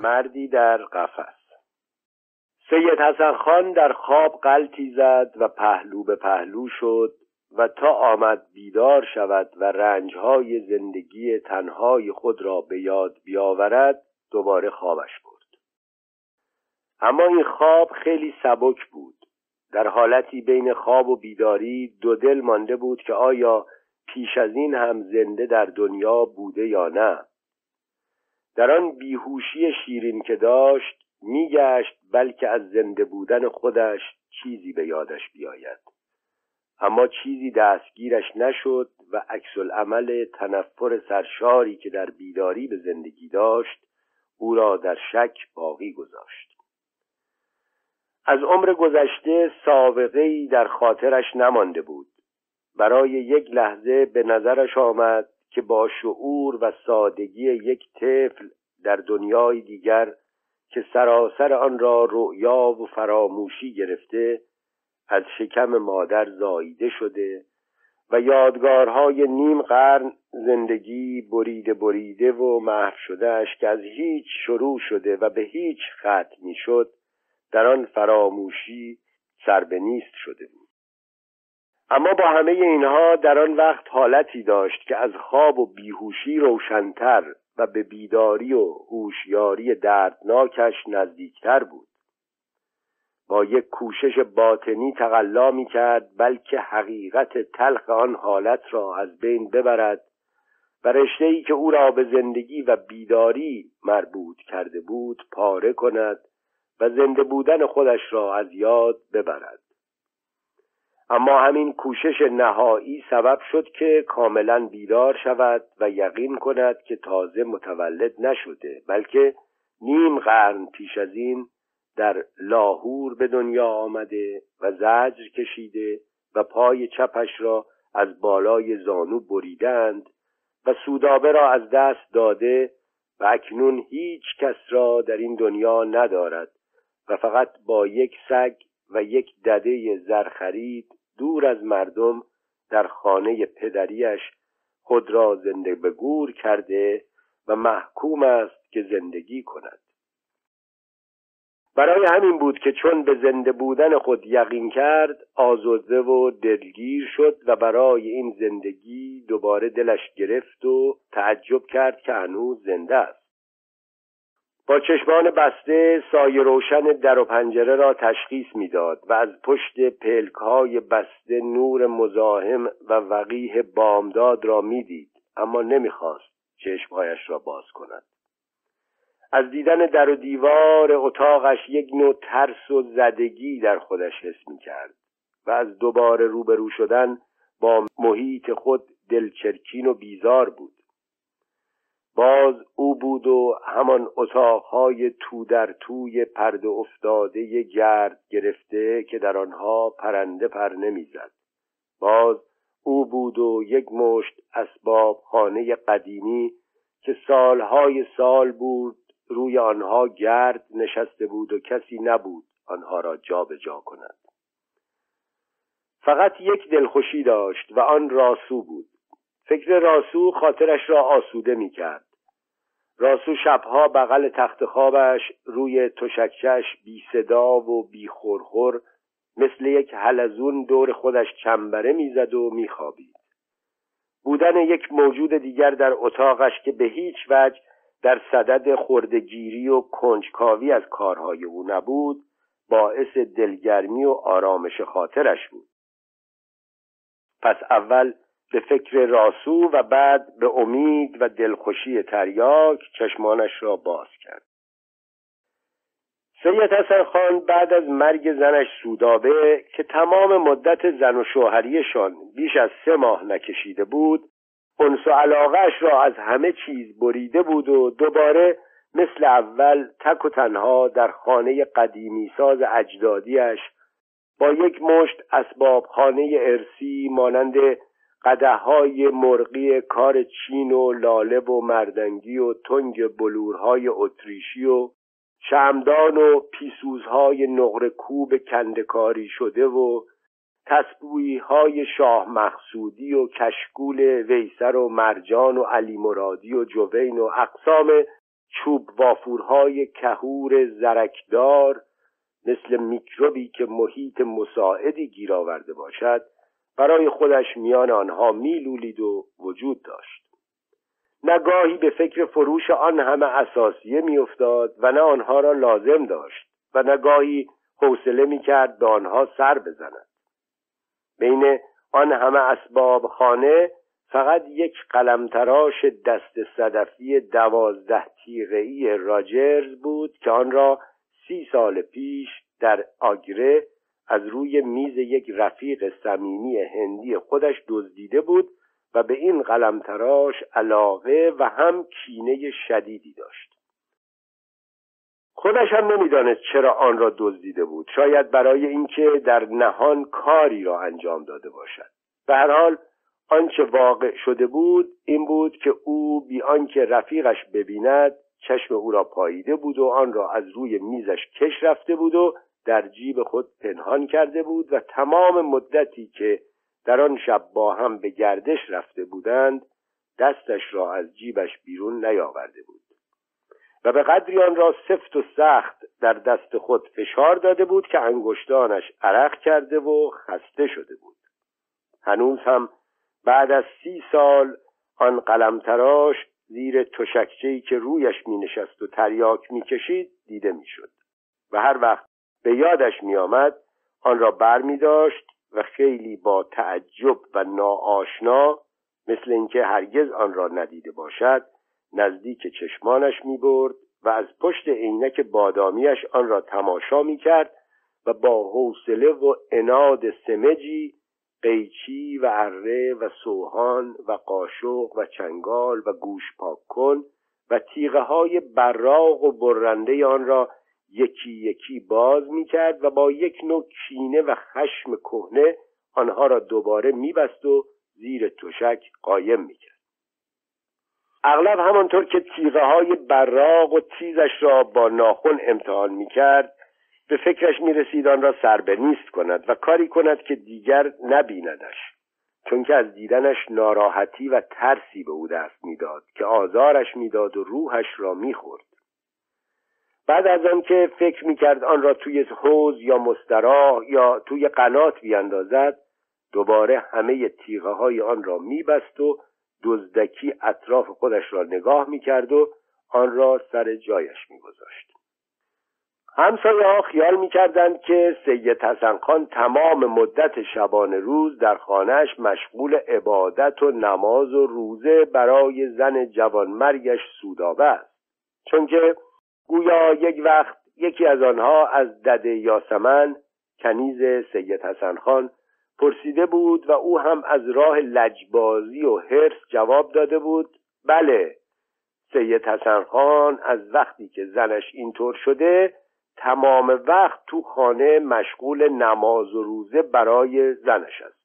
مردی در قفس. سید حسن خان در خواب قلتی زد و پهلو به پهلو شد و تا آمد بیدار شود و رنجهای زندگی تنهای خود را به یاد بیاورد دوباره خوابش برد. اما این خواب خیلی سبک بود. در حالتی بین خواب و بیداری دو دل مانده بود که آیا پیش از این هم زنده در دنیا بوده یا نه. در آن بیهوشی شیرین که داشت میگشت بلکه از زنده بودن خودش چیزی به یادش بیاید. اما چیزی دستگیرش نشد و عکس العمل تنفر سرشاری که در بیداری به زندگی داشت او را در شک باقی گذاشت. از عمر گذشته سابقه ای در خاطرش نمانده بود. برای یک لحظه به نظرش آمد که با شعور و سادگی یک طفل در دنیای دیگر که سراسر آن را رؤیا و فراموشی گرفته از شکم مادر زاییده شده و یادگارهای نیم قرن زندگی بریده بریده و محو شدهش که از هیچ شروع شده و به هیچ ختم شد در آن فراموشی سربنیست شده بود. اما با همه اینها در آن وقت حالتی داشت که از خواب و بیهوشی روشنتر و به بیداری و هوشیاری دردناکش نزدیکتر بود. با یک کوشش باطنی تقلا می کرد بلکه حقیقت تلخ آن حالت را از بین ببرد و رشته ای که او را به زندگی و بیداری مربوط کرده بود پاره کند و زنده بودن خودش را از یاد ببرد. اما همین کوشش نهایی سبب شد که کاملا بیدار شود و یقین کند که تازه متولد نشده بلکه نیم قرن پیش از این در لاهور به دنیا آمده و زجر کشیده و پای چپش را از بالای زانو بریدند و سودابه را از دست داده و اکنون هیچ کس را در این دنیا ندارد و فقط با یک سگ و یک دده زرخرید دور از مردم در خانه پدریش خود را زنده به گور کرده و محکوم است که زندگی کند. برای همین بود که چون به زنده بودن خود یقین کرد آزرده و دلگیر شد و برای این زندگی دوباره دلش گرفت و تعجب کرد که هنوز زنده است. با چشمان بسته سایه روشن در و پنجره را تشخیص می‌داد و از پشت پلک های بسته نور مزاحم و وقیه بامداد را می‌دید اما نمی‌خواست چشمهایش را باز کند. از دیدن در و دیوار اتاقش یک نوع ترس و زدگی در خودش حس می کرد و از دوباره روبرو شدن با محیط خود دلچرکین و بیزار بود. باز او بود و همان اتاقهای تو در توی پرده افتاده گرد گرفته که در آنها پرنده پر نمی‌زد. باز او بود و یک مشت اسباب خانه قدیمی که سالهای سال بود روی آنها گرد نشسته بود و کسی نبود آنها را جابجا جا کند. فقط یک دلخوشی داشت و آن راسو بود. فکر راسو خاطرش را آسوده می کرد راسو شبها بغل تخت خوابش روی تشکچش بی صدا و بی خورخور مثل یک حلزون دور خودش چنبره می‌زد و میخوابید. بودن یک موجود دیگر در اتاقش که به هیچ وجه در صدد خردگیری و کنجکاوی از کارهای او نبود باعث دلگرمی و آرامش خاطرش بود. پس اول به فکر راسو و بعد به امید و دلخوشی تریاک چشمانش را باز کرد. سید حسن خان بعد از مرگ زنش سودابه که تمام مدت زن و شوهریشان بیش از سه ماه نکشیده بود انس و علاقهش را از همه چیز بریده بود و دوباره مثل اول تک و تنها در خانه قدیمی ساز اجدادیش با یک مشت اسباب خانه ارسی مانند قده های مرغی کار چین و لاله و مردنگی و تنگ بلورهای اتریشی و شمدان و پیسوزهای نقر کوب کندکاری شده و تسبوی های شاه مخصودی و کشکول ویسر و مرجان و علی مرادی و جوین و اقسام چوب وافورهای کهور زرکدار مثل میکروبی که محیط مساعدی گیر آورده باشد. برای خودش میان آنها میلولید و وجود داشت. نگاهی به فکر فروش آن همه اساسیه میافتاد و نه آنها را لازم داشت و نگاهی حوصله می‌کرد به آنها سر بزند. بین آن همه اسباب خانه فقط یک قلمتراش دست صدفی دوازده تیغهای راجرز بود که آن را سی سال پیش در آگره از روی میز یک رفیق صمیمی هندی خودش دزدیده بود و به این قلمتراش علاقه و هم کینه شدیدی داشت. خودش هم نمی‌دانست چرا آن را دزدیده بود. شاید برای اینکه در نهان کاری را انجام داده باشد. به هر حال آنچه واقع شده بود این بود که او بی آنکه رفیقش ببیند چشم او را پاییده بود و آن را از روی میزش کش رفته بود و در جیب خود پنهان کرده بود و تمام مدتی که در آن شب با هم به گردش رفته بودند دستش را از جیبش بیرون نیاورده بود. و به قدری آن را سفت و سخت در دست خود فشار داده بود که انگشتانش عرق کرده و خسته شده بود. هنوز هم بعد از سی سال آن قلمتراش زیر تشکچهی که رویش می نشست و تریاک می کشید دیده می شد و هر وقت به یادش می آمد آن را بر می داشت و خیلی با تعجب و ناآشنا مثل اینکه هرگز آن را ندیده باشد نزدیک چشمانش می برد و از پشت عینک بادامیش آن را تماشا می کرد و با حوصله و اناد سمجی قیچی و اره و سوهان و قاشق و چنگال و گوش پاک کن و تیغه های براغ و برنده آن را یکی یکی باز می کرد و با یک نوع کینه و خشم کهنه آنها را دوباره میبست و زیر تشک قایم می کرد. اغلب همانطور که تیغه های براغ و تیزش را با ناخن امتحان می کرد به فکرش می رسید آن را سربنیست کند و کاری کند که دیگر نبیندش چون که از دیدنش ناراحتی و ترسی به او دست می‌داد که آزارش می‌داد و روحش را می‌خورد بعد از آن که فکر می‌کرد آن را توی حوز یا مستراح یا توی قنات بیاندازد دوباره همه تیغه های آن را میبست و دزدکی اطراف خودش را نگاه می‌کرد و آن را سر جایش میگذاشت. همسایه ها خیال می‌کردند که سید حسن خان تمام مدت شبانه روز در خانهش مشغول عبادت و نماز و روزه برای زن جوانمرگش سودابه است. چون که گویا یک وقت یکی از آنها از دده یاسمن کنیز سید حسن خان پرسیده بود و او هم از راه لجبازی و حرس جواب داده بود. بله سید حسن خان از وقتی که زنش اینطور شده تمام وقت تو خانه مشغول نماز و روزه برای زنش است.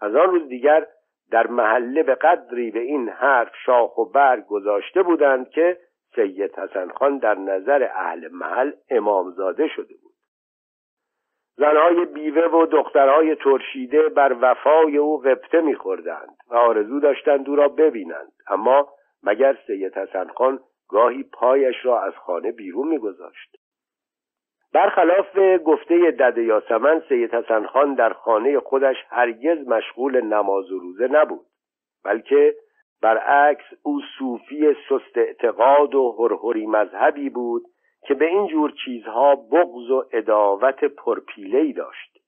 از آن روز دیگر در محله به قدری به این حرف شاخ و برگ گذاشته بودند که سید حسن خان در نظر اهل محل امامزاده شده بود. زنهای بیوه و دخترهای ترشیده بر وفای او قبطه میخوردند و آرزو داشتند او را ببینند. اما مگر سید حسن خان گاهی پایش را از خانه بیرون میگذاشت؟ برخلاف گفته دد یاسمن سید حسن خان در خانه خودش هرگز مشغول نماز و روزه نبود بلکه برعکس او صوفی سست اعتقاد و هرهری مذهبی بود که به این جور چیزها بغض و اداوت پرپیلهی داشت.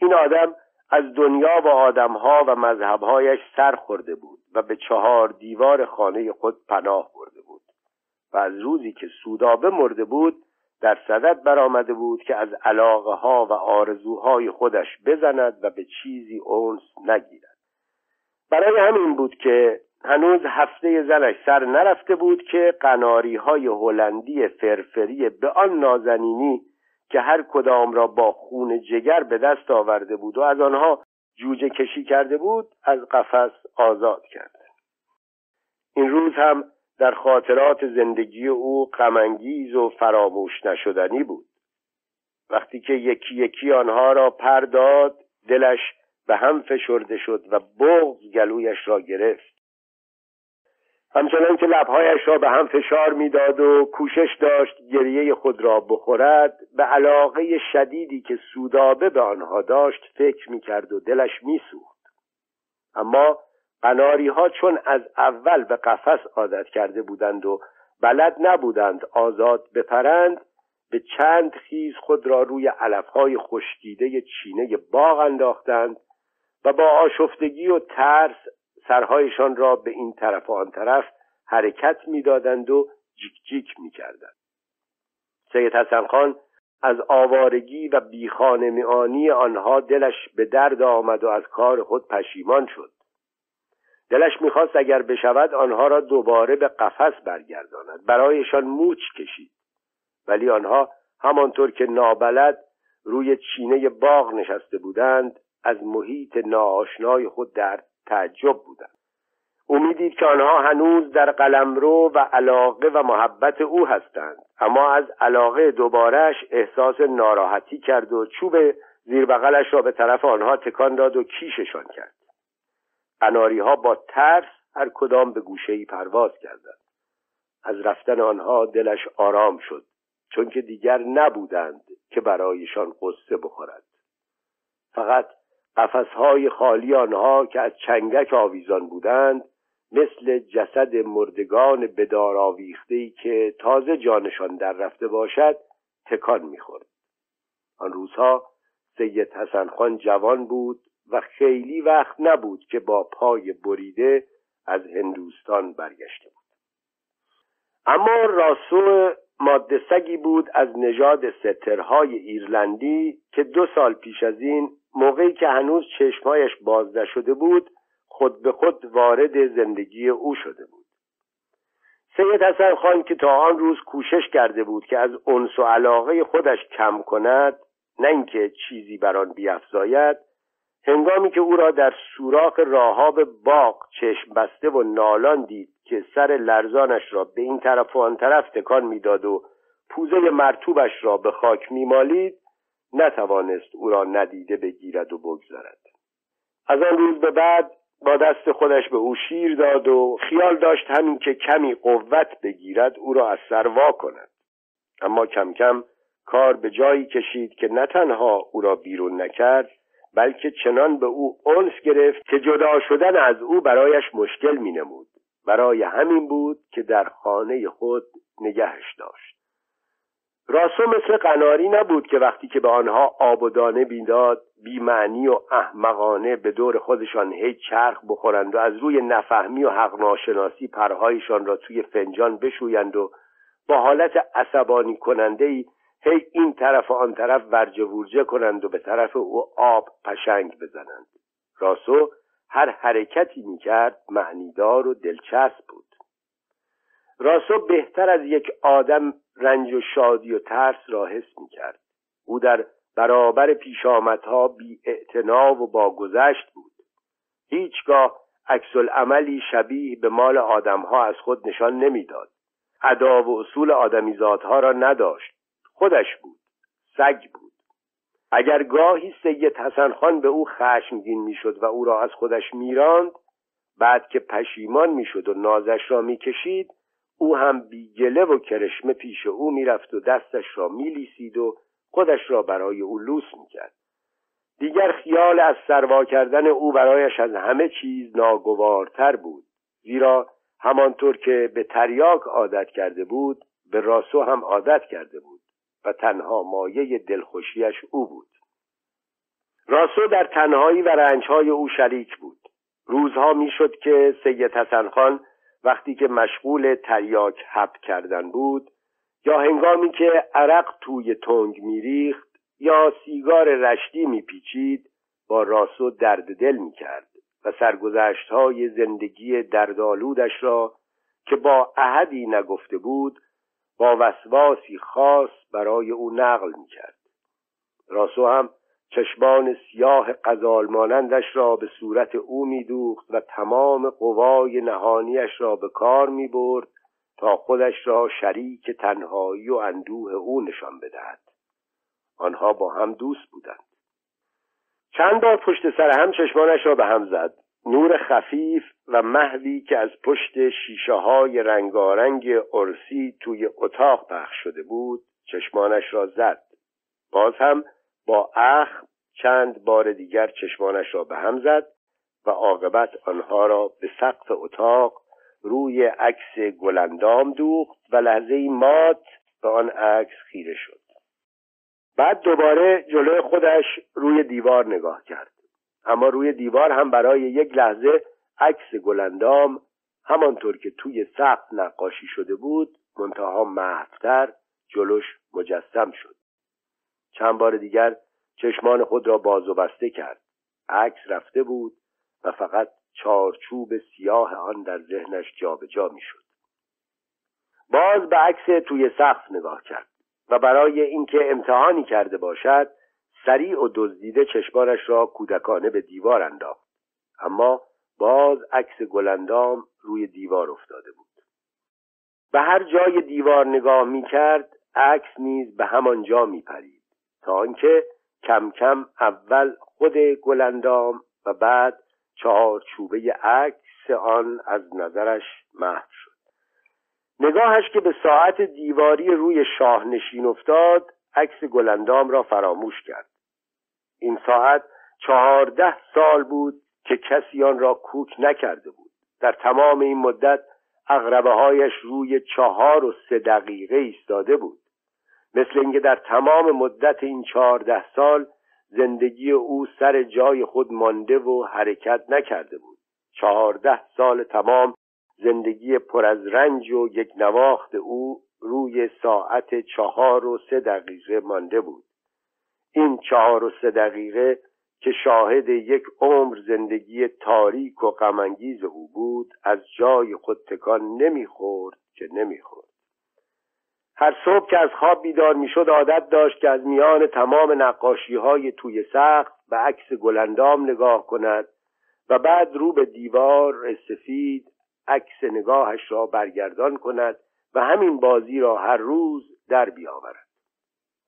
این آدم از دنیا و آدمها و مذهبهایش سر خورده بود و به چهار دیوار خانه خود پناه برده بود و از روزی که سودابه مرده بود در صدد برآمده بود که از علاقه ها و آرزوهای خودش بزند و به چیزی اونس نگیرد. برای همین بود که هنوز هفته زنش سر نرفته بود که قناری های هلندی فرفری به آن نازنینی که هر کدام را با خون جگر به دست آورده بود و از آنها جوجه کشی کرده بود از قفس آزاد کرد این روز هم در خاطرات زندگی او غمانگیز و فراموش نشدنی بود. وقتی که یکی یکی آنها را پرداد دلش به هم فشرده شد و بغض گلویش را گرفت. همچنان که لبهایش را به هم فشار می‌داد و کوشش داشت گریه خود را بخورد به علاقه شدیدی که سودابه به آنها داشت فکر می‌کرد و دلش میسوخت. اما قناری ها چون از اول به قفس عادت کرده بودند و بلد نبودند آزاد بپرند به چند خیز خود را روی علفهای خشکیده چینه باغ انداختند و با آشفتگی و ترس سرهایشان را به این طرف و آن طرف حرکت می‌دادند و جیک جیک می‌کردند. سید حسن خان از آوارگی و بیخانه میانی آنها دلش به درد آمد و از کار خود پشیمان شد. دلش می‌خواست اگر بشود آنها را دوباره به قفس برگرداند. برایشان موچ کشید. ولی آنها همانطور که نابلد روی چینه باغ نشسته بودند از محیط ناآشنای خود در تعجب بودند. او که آنها هنوز در قلمرو و علاقه و محبت او هستند. اما از علاقه دوبارهش احساس ناراحتی کرد و چوب زیر بغلش را به طرف آنها تکان داد و کیششان کرد. قناری ها با ترس هر کدام به گوشه ای پرواز کردند. از رفتن آنها دلش آرام شد چون که دیگر نبودند که برایشان قصه بخورد فقط قفسهای خالی آنها که از چنگک آویزان بودند مثل جسد مردگان بدار آویخته که تازه جانشان در رفته باشد تکان می‌خورد. آن روزها سید حسن خان جوان بود و خیلی وقت نبود که با پای بریده از هندوستان برگشته بود. اما راسو ماده سگی بود از نژاد سترهای ایرلندی که دو سال پیش از این موقعی که هنوز چشمایش باز نشده بود خود به خود وارد زندگی او شده بود. سید حسن خان که تا آن روز کوشش کرده بود که از انس و علاقه خودش کم کند نه اینکه چیزی بر آن بیافزاید هنگامی که او را در سوراخ راهاب باغ چشم بسته و نالان دید که سر لرزانش را به این طرف و آن طرف تکان می‌داد و پوزه مرتوبش را به خاک میمالید نتوانست او را ندیده بگیرد و بگذارد از آن روز به بعد با دست خودش به او شیر داد و خیال داشت همین که کمی قوت بگیرد او را از سر وا کند. اما کم کم کار به جایی کشید که نه تنها او را بیرون نکرد بلکه چنان به او انس گرفت که جدا شدن از او برایش مشکل می نمود برای همین بود که در خانه خود نگهش داشت. راسو مثل قناری نبود که وقتی که به آنها آب و دانه بیداد بیمعنی و احمقانه به دور خودشان هی چرخ بخورند و از روی نفهمی و حق ناشناسی پرهایشان را توی فنجان بشویند و با حالت عصبانی کننده ای هی این طرف و آن طرف ورجه ورجه کنند و به طرف او آب پشنگ بزنند. راسو هر حرکتی می‌کرد معنیدار و دلچسب بود. راسو بهتر از یک آدم رنج و شادی و ترس را حس می‌کرد. او در برابر پیشامدها بی و با گذشت بود. هیچگاه عکس عملی شبیه به مال آدمها از خود نشان نمی‌داد. ادا و اصول آدمیزادها را نداشت. خودش بود. سگ بود. اگر گاهی سید حسن خان به او خشمگین می‌شد و او را از خودش میراند بعد که پشیمان می‌شد و نازش را می‌کشید او هم بیگله و کرشمه پیش او می‌رفت و دستش را میلیسید و خودش را برای او لوس می‌کرد. دیگر خیال از سروا کردن او برایش از همه چیز ناگوارتر بود زیرا همانطور که به تریاک عادت کرده بود به راسو هم عادت کرده بود و تنها مایه دلخوشیش او بود. راسو در تنهایی و رنجهای او شریک بود. روزها می‌شد که سید حسن خان وقتی که مشغول تریاک حب کردن بود یا هنگامی که عرق توی تنگ میریخت یا سیگار رشتی میپیچید با راسو درد دل می‌کرد و سرگذشت های زندگی دردآلودش را که با احدی نگفته بود با وسواسی خاص برای او نقل می‌کرد. راسو هم چشمان سیاه قزال مانندش را به صورت او میدوخت و تمام قوای نهانیش را به کار می‌برد تا خودش را شریک تنهایی و اندوه او نشان بدهد. آنها با هم دوست بودند. چند بار پشت سر هم چشمانش را به هم زد. نور خفیف و محوی که از پشت شیشه های رنگارنگ ارسی توی اتاق پخش شده بود چشمانش را زد. باز هم با اخ چند بار دیگر چشمانش را به هم زد و عاقبت آنها را به سقف اتاق روی عکس گلندام دوخت و لحظه مات به آن عکس خیره شد. بعد دوباره جلوی خودش روی دیوار نگاه کرد. اما روی دیوار هم برای یک لحظه عکس گلندام همانطور که توی سقف نقاشی شده بود منتها محفتر جلوش مجسم شد. چند بار دیگر چشمان خود را باز و بسته کرد. عکس رفته بود و فقط چارچوب سیاه آن در ذهنش جابجا می‌شد. باز به عکس توی سقف نگاه کرد و برای اینکه امتحانی کرده باشد سریع و دزدیده چشمانش را کودکانه به دیوار انداخت. اما باز عکس گلندام روی دیوار افتاده بود. به هر جای دیوار نگاه می کرد عکس نیز به همان جا می پرید تا آنکه کم کم اول خود گلندام و بعد چهارچوبه عکس آن از نظرش محو شد. نگاهش که به ساعت دیواری روی شاهنشین افتاد عکس گلندام را فراموش کرد. این ساعت چهارده سال بود که کسی آن را کوک نکرده بود. در تمام این مدت اغربه هایش روی چهار و سه دقیقه ایستاده بود. مثل اینکه در تمام مدت این چهارده سال زندگی او سر جای خود مانده و حرکت نکرده بود. چهارده سال تمام زندگی پر از رنج و یک نواخت او روی ساعت چهار و سه دقیقه مانده بود. این چهار و سه دقیقه که شاهد یک عمر زندگی تاریک و غمانگیز او بود از جای خود تکان نمی‌خورد که نمی‌خورد. هر صبح که از خواب بیدار می‌شد عادت داشت که از میان تمام نقاشی های توی سقف به عکس گلندام نگاه کند و بعد رو به دیوار سفید عکس نگاهش را برگردان کند و همین بازی را هر روز در بیاورد.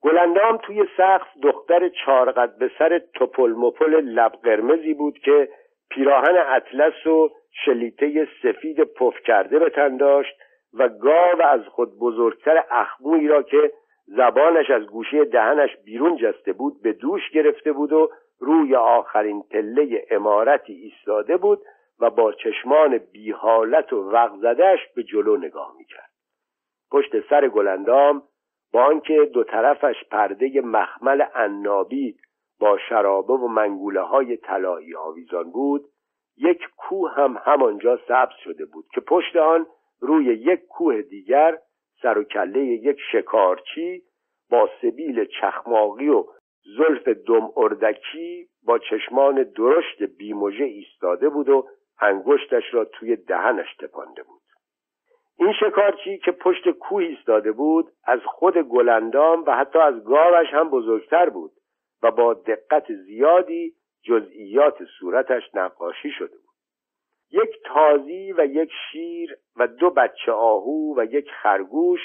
گلندام توی سقف دختر چارقد به سر توپل مپل لب قرمزی بود که پیراهن اطلس و شلیته سفید پف کرده به تن داشت و گاو از خود بزرگتر اخمویی را که زبانش از گوشه دهنش بیرون جسته بود به دوش گرفته بود و روی آخرین پله امارتی ایستاده بود و با چشمان بیحالت و وقزدهش به جلو نگاه می‌کرد. پشت سر گلندام با آنکه دو طرفش پرده مخمل عنابی با شرابه و منگوله های طلایی آویزان بود یک کوه هم همانجا سبز شده بود که پشت آن روی یک کوه دیگر سر و کله یک شکارچی با سبیل چخماقی و زلف دم اردکی با چشمان درشت بیموژه ایستاده بود و انگشتش را توی دهنش تپانده بود. این شکارچی که پشت کوه ایستاده بود از خود گلندام و حتی از گاوش هم بزرگتر بود و با دقت زیادی جزئیات صورتش نقاشی شده یک تازی و یک شیر و دو بچه آهو و یک خرگوش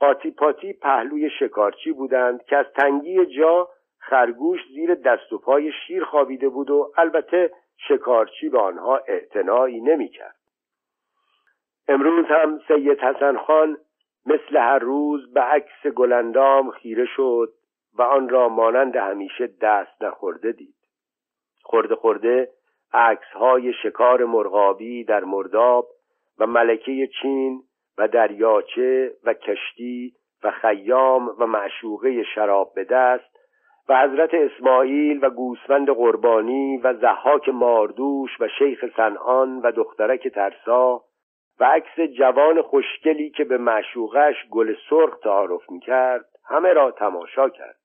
قاطی پاتی پهلوی شکارچی بودند که از تنگی جا خرگوش زیر دست و پای شیر خوابیده بود و البته شکارچی به آنها اعتنایی نمی‌کرد. امروز هم سید حسن خان مثل هر روز به عکس گلندام خیره شد و آن را مانند همیشه دست نخورده دید خورده خورده عکس های شکار مرغابی در مرداب و ملکه چین و دریاچه و کشتی و خیام و معشوقه شراب به دست و حضرت اسماعیل و گوسفند قربانی و زحاک ماردوش و شیخ سنان و دخترک ترسا و عکس جوان خوشگلی که به معشوقش گل سرخ تعارف می‌کرد همه را تماشا کرد.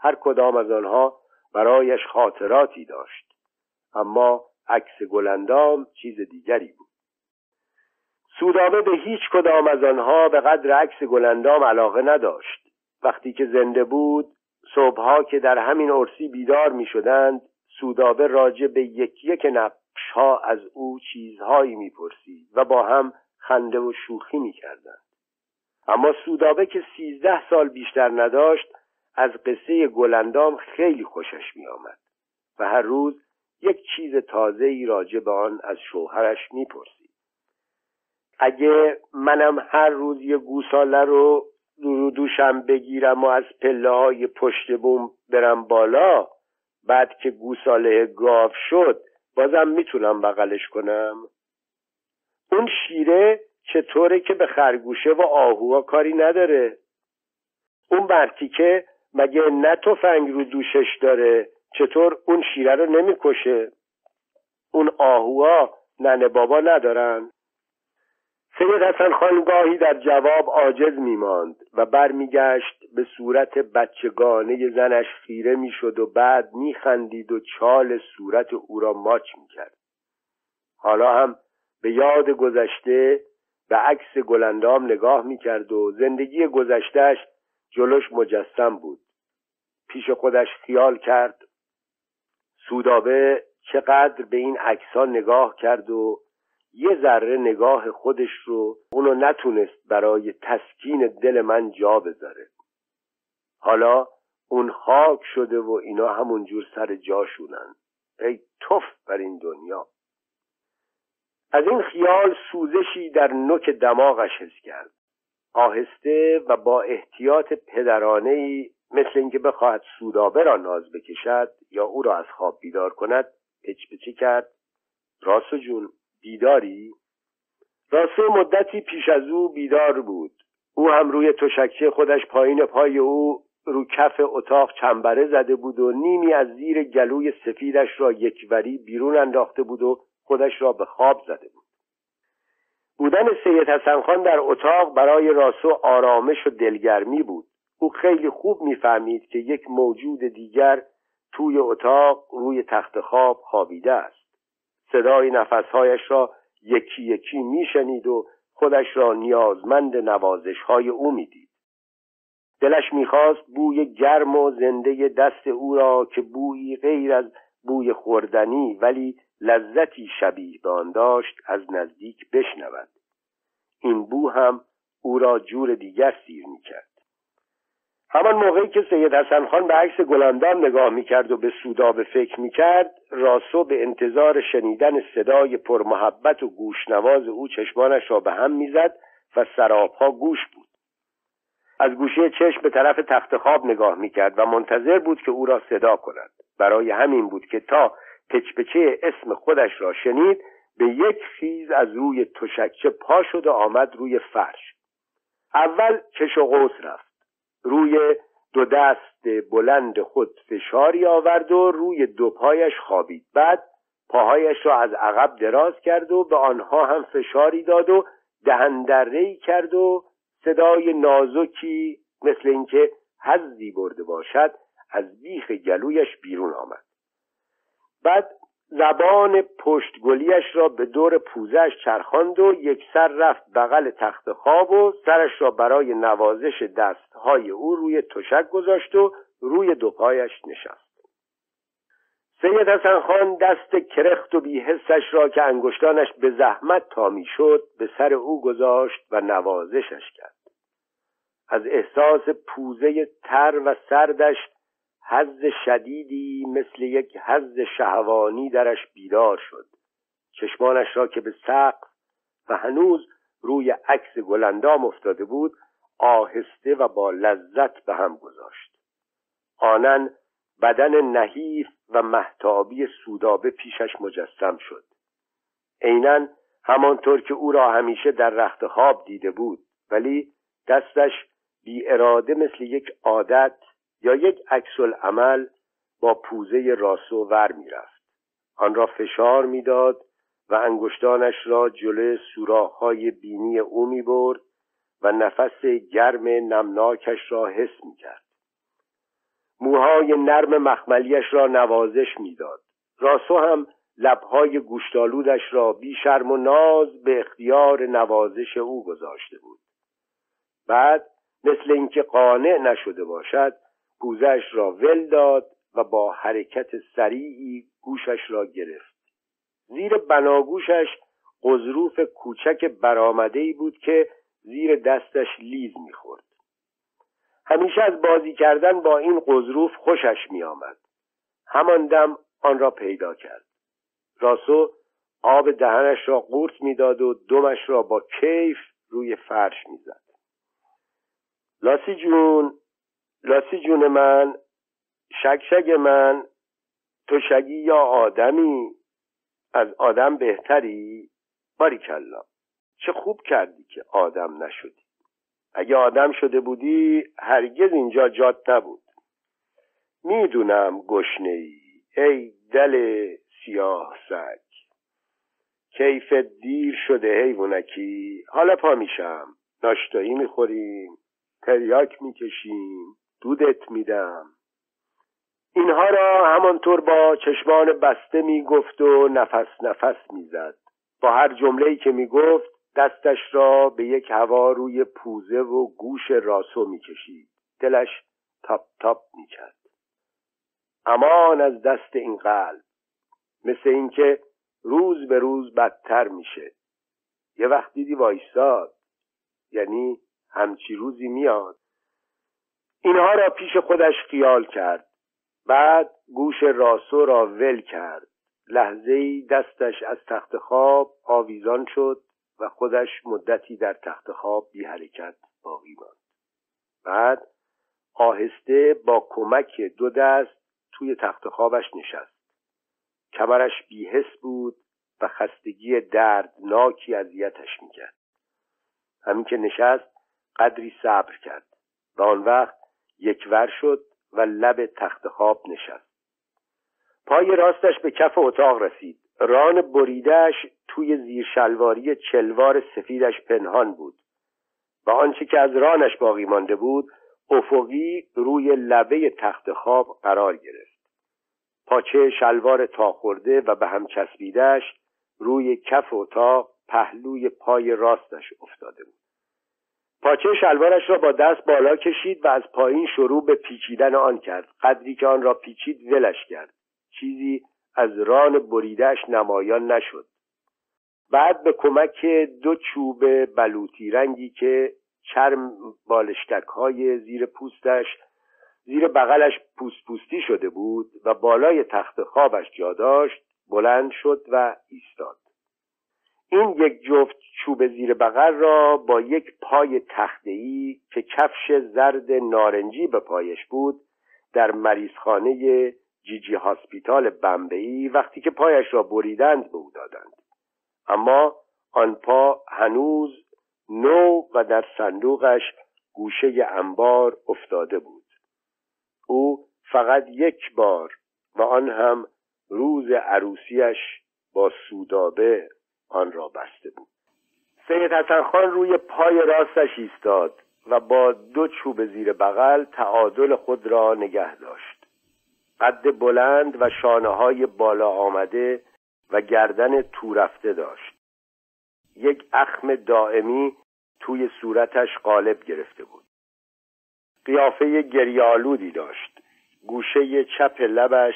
هر کدام از آنها برایش خاطراتی داشت. اما عکس گلندام چیز دیگری بود. سودابه به هیچ کدام از آنها به قدر عکس گلندام علاقه نداشت. وقتی که زنده بود صبحها که در همین عرسی بیدار می شدند سودابه راجع به یک یک ها از او چیزهایی می‌پرسید و با هم خنده و شوخی می‌کردند. اما سودابه که سیزده سال بیشتر نداشت از قصه گلندام خیلی خوشش میآمد و هر روز یک چیز تازه ای راجع به آن از شوهرش می‌پرسید اگه منم هر روز یه گوساله رو رو دوشم بگیرم و از پله های پشت بوم برم بالا بعد که گوساله گاو شد بازم می‌تونم بغلش کنم؟ اون شیره چطوره که به خرگوشه و آهوها کاری نداره؟ اون برتیکه مگه نه تفنگ رو دوشش داره چطور اون شیره رو نمی‌کشه؟ اون آهوها ننه بابا ندارن؟ سید حسن خان گاهی در جواب عاجز میماند و برمیگشت به صورت بچگانه زنش خیره می‌شد و بعد میخندید و چال صورت او را ماچ می‌کرد. حالا هم به یاد گذشته به عکس گلندام نگاه می‌کرد و زندگی گذشتهش جلوش مجسم بود. پیش خودش خیال کرد سودابه چقدر به این عکسها نگاه کرد و یه ذره نگاه خودش رو اونو نتونست برای تسکین دل من جا بذاره. حالا اون خاک شده و اینا همونجور سر جاشونن. ای توف بر این دنیا. از این خیال سوزشی در نوک دماغش حس کرد. آهسته و با احتیاط پدرانه مثل اینکه بخواهد سودابه را ناز بکشد یا او را از خواب بیدار کند پچ کرد. راسو جون بیداری؟ راسو مدتی پیش از او بیدار بود. او هم روی تشکچه خودش پایین پای او رو کف اتاق چنبره زده بود و نیمی از زیر گلوی سفیدش را یکوری بیرون انداخته بود و خودش را به خواب زده بود. بودن سید حسن خان در اتاق برای راسو آرامش و دلگرمی بود. او خیلی خوب می‌فهمید که یک موجود دیگر توی اتاق روی تخت خواب خوابیده است. صدای نفسهایش را یکی یکی میشنید و خودش را نیازمند نوازش های او می‌دید. دلش می‌خواست بوی گرم و زنده دست او را که بویی غیر از بوی خوردنی ولی لذتی شبیه به آن داشت از نزدیک بشنود. این بو هم او را جور دیگر سیر می‌کرد. همان موقعی که سید حسن خان به عکس گلندام نگاه می‌کرد و به سودابه فکر می‌کرد راسو به انتظار شنیدن صدای پرمحبت و گوشنواز او چشمانش را به هم می‌زد و سراپا گوش بود. از گوشه چشم به طرف تخت خواب نگاه می‌کرد و منتظر بود که او را صدا کند. برای همین بود که تا پچپچه اسم خودش را شنید به یک خیز از روی تشکچه پا شد و آمد روی فرش. اول کش و قوس رفت. روی دو دست بلند خود فشاری آورد و روی دو پایش خوابید. بعد پاهایش را از عقب دراز کرد و به آنها هم فشاری داد و دهندرهی کرد و صدای نازکی مثل اینکه حزی برده باشد از بیخ گلویش بیرون آمد. بعد زبان پشتگلیش را به دور پوزش چرخاند و یک سر رفت بغل تخت خواب و سرش را برای نوازش دستهای او روی تشک گذاشت و روی دو پایش نشست. سید حسن خان دست کرخت و بیحسش را که انگشتانش به زحمت تا شد به سر او گذاشت و نوازشش کرد. از احساس پوزه تر و سردش حز شدیدی مثل یک حز شهوانی درش بیدار شد. چشمانش را که به سقف و هنوز روی عکس گلندام افتاده بود آهسته و با لذت به هم گذاشت. آنن بدن نحیف و محتابی سودابه پیشش مجسم شد. عینا همانطور که او را همیشه در رخت خواب دیده بود ولی دستش بی اراده مثل یک عادت یا یک عکس عمل با پوزه راسو ور می‌رفت آن را فشار می‌داد و انگشتانش را جلوی سوراخ‌های بینی او می برد و نفس گرم نمناکش را حس می کرد. موهای نرم مخملیش را نوازش می‌داد. راسو هم لبهای گوشتالودش را بی شرم و ناز به اختیار نوازش او گذاشته بود. بعد مثل اینکه قانع نشده باشد پوزش را ول داد و با حرکت سریعی گوشش را گرفت. زیر بناگوشش قضروف کوچک برآمده بود که زیر دستش لیز می‌خورد. همیشه از بازی کردن با این قضروف خوشش میآمد. همان دم آن را پیدا کرد. راسو آب دهنش را قورت می‌داد و دمش را با کیف روی فرش می‌زد. لاسی جون لاسی جون من شگ من تو شگی یا آدمی؟ از آدم بهتری؟ باریکلا چه خوب کردی که آدم نشدی. اگه آدم شده بودی هرگز اینجا جات نبود. می‌دونم گشنه ای ای دل سیاه سگ. کیف دیر شده حیوانکی. حالا پا میشم. ناشتایی می‌خوریم. تریاک می‌کشیم. دودت میدم. اینها را همانطور با چشمان بسته می‌گفت و نفس نفس می‌زد. با هر جمله‌ای که می‌گفت دستش را به یک هوا روی پوزه و گوش راسو می‌کشید. دلش تاپ تاپ می‌کرد. امان از دست این قلب. مثل اینکه روز به روز بدتر میشه. یه وقت دیدی وایستاد یعنی همچی روزی میاد. اینها را پیش خودش خیال کرد. بعد گوش راسو را ول کرد. لحظه دستش از تخت خواب آویزان شد و خودش مدتی در تخت خواب بی حرکت باقی ماند. بعد آهسته با کمک دو دست توی تخت خوابش نشست. کمرش بیهس بود و خستگی دردناکی اذیتش می‌کرد. همین که نشست قدری صبر کرد و آن وقت یکور شد و لب تخت خواب نشست. پای راستش به کف اتاق رسید. ران بریدهش توی زیر شلواری چلوار سفیدش پنهان بود. و آنچه که از رانش باقی مانده بود افقی روی لبه تخت خواب قرار گرفت. پاچه شلوار تا خورده و به هم چسبیدهش روی کف اتاق پهلوی پای راستش افتاده بود. پاچه شلوارش را با دست بالا کشید و از پایین شروع به پیچیدن آن کرد. قدری که آن را پیچید ولش کرد. چیزی از ران بریدهش نمایان نشد. بعد به کمک دو چوب بلوطی رنگی که چرم بالشتک های زیر پوستش زیر بغلش پوست پوستی شده بود و بالای تخت خوابش جا داشت بلند شد و ایستاد. این یک جفت چوب زیر بغل را با یک پای تختهی که کفش زرد نارنجی به پایش بود در مریضخانه جیجی هاسپیتال بمبئی وقتی که پایش را بریدند به او دادند. اما آن پا هنوز نو و در صندوقش گوشه انبار افتاده بود. او فقط یک بار و آن هم روز عروسیش با سودابه آن را بسته بود. سید حسن خان روی پای راستش ایستاد و با دو چوب زیر بغل تعادل خود را نگه داشت. قد بلند و شانه های بالا آمده و گردن تورفته داشت. یک اخم دائمی توی صورتش غالب گرفته بود. قیافه گریالودی داشت. گوشه چپ لبش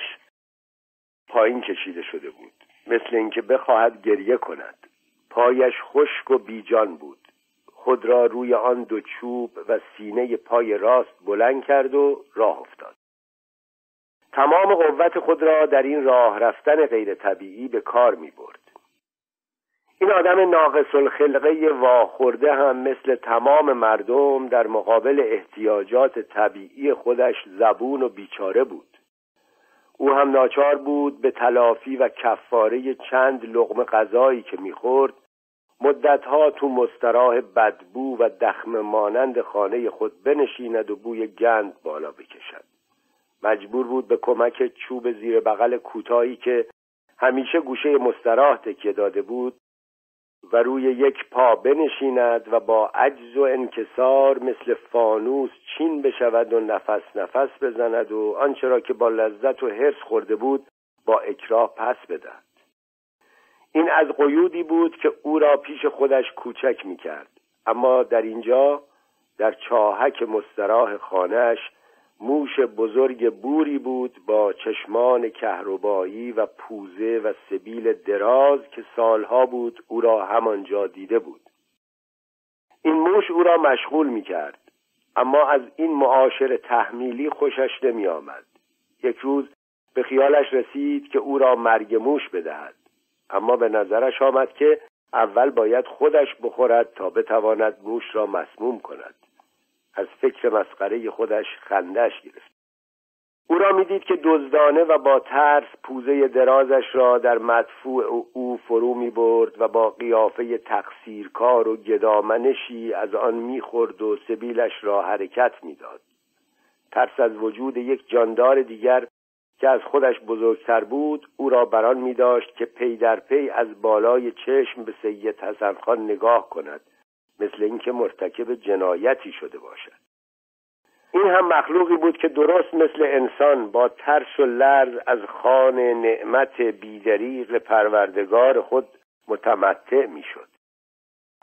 پایین کشیده شده بود. مثل اینکه بخواهد گریه کند. پایش خشک و بیجان بود. خود را روی آن دو چوب و سینه پای راست بلند کرد و راه افتاد. تمام قوت خود را در این راه رفتن غیر طبیعی به کار می برد. این آدم ناقص الخلقه واخورده هم مثل تمام مردم در مقابل احتیاجات طبیعی خودش زبون و بیچاره بود. او هم ناچار بود به تلافی و کفاره چند لغم غذایی که می‌خورد مدتها تو مستراح بدبو و دخم مانند خانه خود بنشیند و بوی گند بالا بکشد. مجبور بود به کمک چوب زیر بغل کوتاهی که همیشه گوشه مستراح تکیه داده بود و روی یک پا بنشیند و با عجز و انکسار مثل فانوس چین بشود و نفس نفس بزند و آنچه را که با لذت و حرس خورده بود با اکراه پس بدهد. این از قیودی بود که او را پیش خودش کوچک می کرد اما در اینجا در چاهک مستراح خانهش موش بزرگ بوری بود با چشمان کهربایی و پوزه و سبیل دراز که سالها بود او را همانجا دیده بود. این موش او را مشغول می کرد اما از این معاشر تحمیلی خوشش نمی آمد یک روز به خیالش رسید که او را مرگ موش بدهد اما به نظرش آمد که اول باید خودش بخورد تا بتواند موش را مسموم کند. از فکر مسخره خودش خندش گرفت. او را می‌دید که دزدانه و با ترس پوزه درازش را در مدفوع او فرو می برد و با قیافه تقصیرکار و گدامنشی از آن می‌خورد و سبیلش را حرکت می‌داد. ترس از وجود یک جاندار دیگر که از خودش بزرگتر بود او را بران می داشت که پی در پی از بالای چشم به سید حسن خان نگاه کند. مثل اینکه مرتکب جنایتی شده باشد. این هم مخلوقی بود که درست مثل انسان با ترس و لرز از خان نعمت بیدریق پروردگار خود متمتع می‌شد.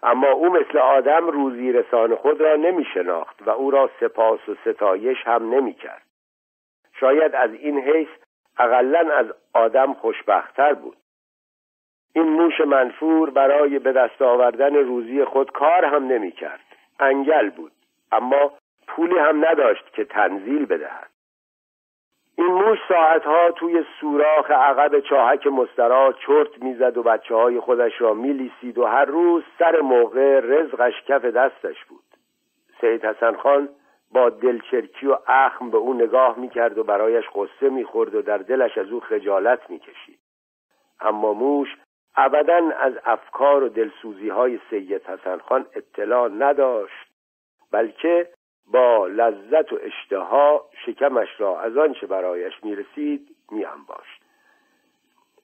اما او مثل آدم روزی رسان خود را نمی شناخت و او را سپاس و ستایش هم نمی کرد شاید از این حیث اقلا از آدم خوشبختتر بود. این موش منفور برای به دست آوردن روزی خود کار هم نمی کرد انگل بود. اما پولی هم نداشت که تنزیل بدهد. این موش ساعتها توی سوراخ عقب چاهک مسترا چرت می‌زد و بچه های خودش را میلیسید و هر روز سر موقع رزقش کف دستش بود. سید حسن خان با دلچرکی و اخم به او نگاه می‌کرد و برایش قصه می‌خورد و در دلش از او خجالت می‌کشید. اما موش ابدا از افکار و دلسوزی های سید حسن خان اطلاع نداشت بلکه با لذت و اشتها شکمش را از آنچه برایش می‌رسید میانباشت.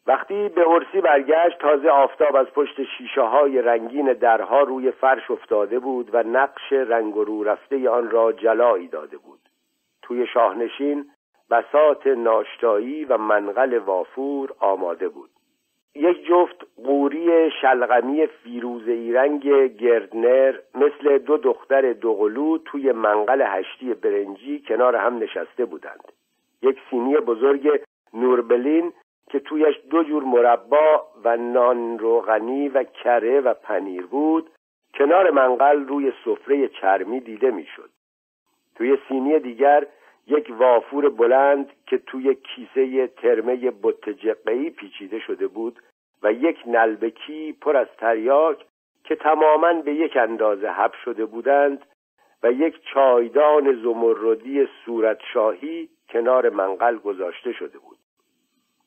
وقتی به عرسی برگشت تازه آفتاب از پشت شیشه های رنگین درها روی فرش افتاده بود و نقش رنگ و رو رفته آن را جلایی داده بود. توی شاهنشین بسات ناشتایی و منقل وافور آماده بود. یک جفت قوری شلغمی فیروزه رنگ گردنر مثل دو دختر دوقلو توی منقل هشتی برنجی کنار هم نشسته بودند یک سینی بزرگ نوربلین که تویش دو جور مربا و نان روغنی و کره و پنیر بود کنار منقل روی سفره چرمی دیده می‌شد. توی سینی دیگر یک وافور بلند که توی کیسه ترمه بتجقهی پیچیده شده بود و یک نلبکی پر از تریاک که تماما به یک اندازه حب شده بودند و یک چایدان زمردی صورتشاهی کنار منقل گذاشته شده بود.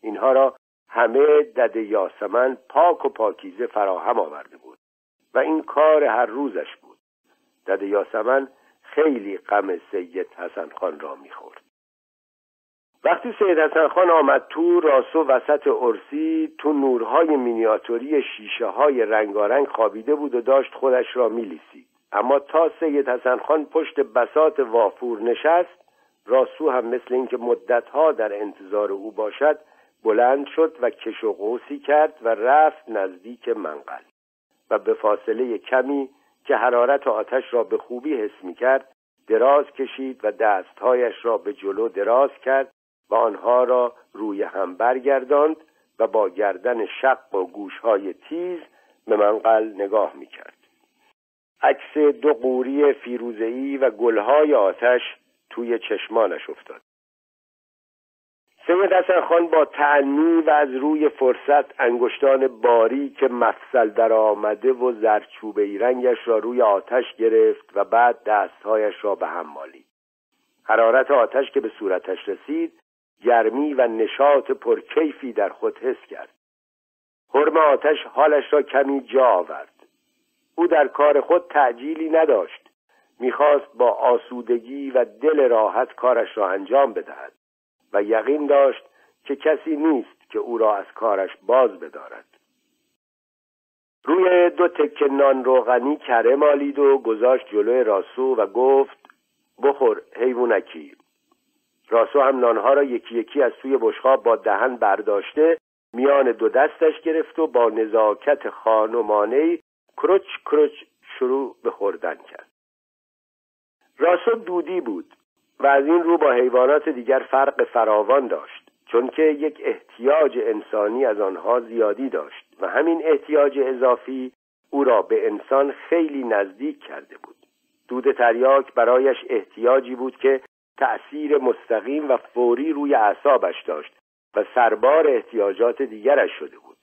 اینها را همه دد یاسمن پاک و پاکیزه فراهم آورده بود و این کار هر روزش بود. دد یاسمن خیلی غم سید حسن خان را می‌خورد. وقتی سید حسن خان آمد تو راسو وسط ارسی تو نورهای مینیاتوری شیشه های رنگارنگ خوابیده بود و داشت خودش را میلیسید. اما تا سید حسن خان پشت بسات وافور نشست راسو هم مثل اینکه مدتها در انتظار او باشد بلند شد و کش و قوسی کرد و رفت نزدیک منقل. و به فاصله کمی که حرارت آتش را به خوبی حس می کرد دراز کشید و دستهایش را به جلو دراز کرد و آنها را روی هم برگرداند و با گردن شق و گوشهای تیز به منقل نگاه می کرد عکس دو قوری فیروزهی و گلهای آتش توی چشمانش افتاد. سید حسن خان با تعنی و از روی فرصت انگشتان باری که مفصل در آمده و زرچوبه رنگش را روی آتش گرفت و بعد دستهایش را به هم مالید. حرارت آتش که به صورتش رسید گرمی و نشاط پرکیفی در خود حس کرد. حرم آتش حالش را کمی جا آورد. او در کار خود تعجیلی نداشت. می‌خواست با آسودگی و دل راحت کارش را انجام بدهد و یقین داشت که کسی نیست که او را از کارش باز بدارد. روی دو تکه نان روغنی کره مالید و گذاشت جلوی راسو و گفت بخور حیوانکی. راسو هم نانها را یکی یکی از توی بشخاب با دهن برداشته میان دو دستش گرفت و با نزاکت خانمانه کروچ کروچ شروع به خوردن کرد. راسو دودی بود و از این رو با حیوانات دیگر فرق فراوان داشت چون که یک احتیاج انسانی از آنها زیادی داشت و همین احتیاج اضافی او را به انسان خیلی نزدیک کرده بود. دود تریاک برایش احتیاجی بود که تأثیر مستقیم و فوری روی اعصابش داشت و سربار احتیاجات دیگرش شده بود.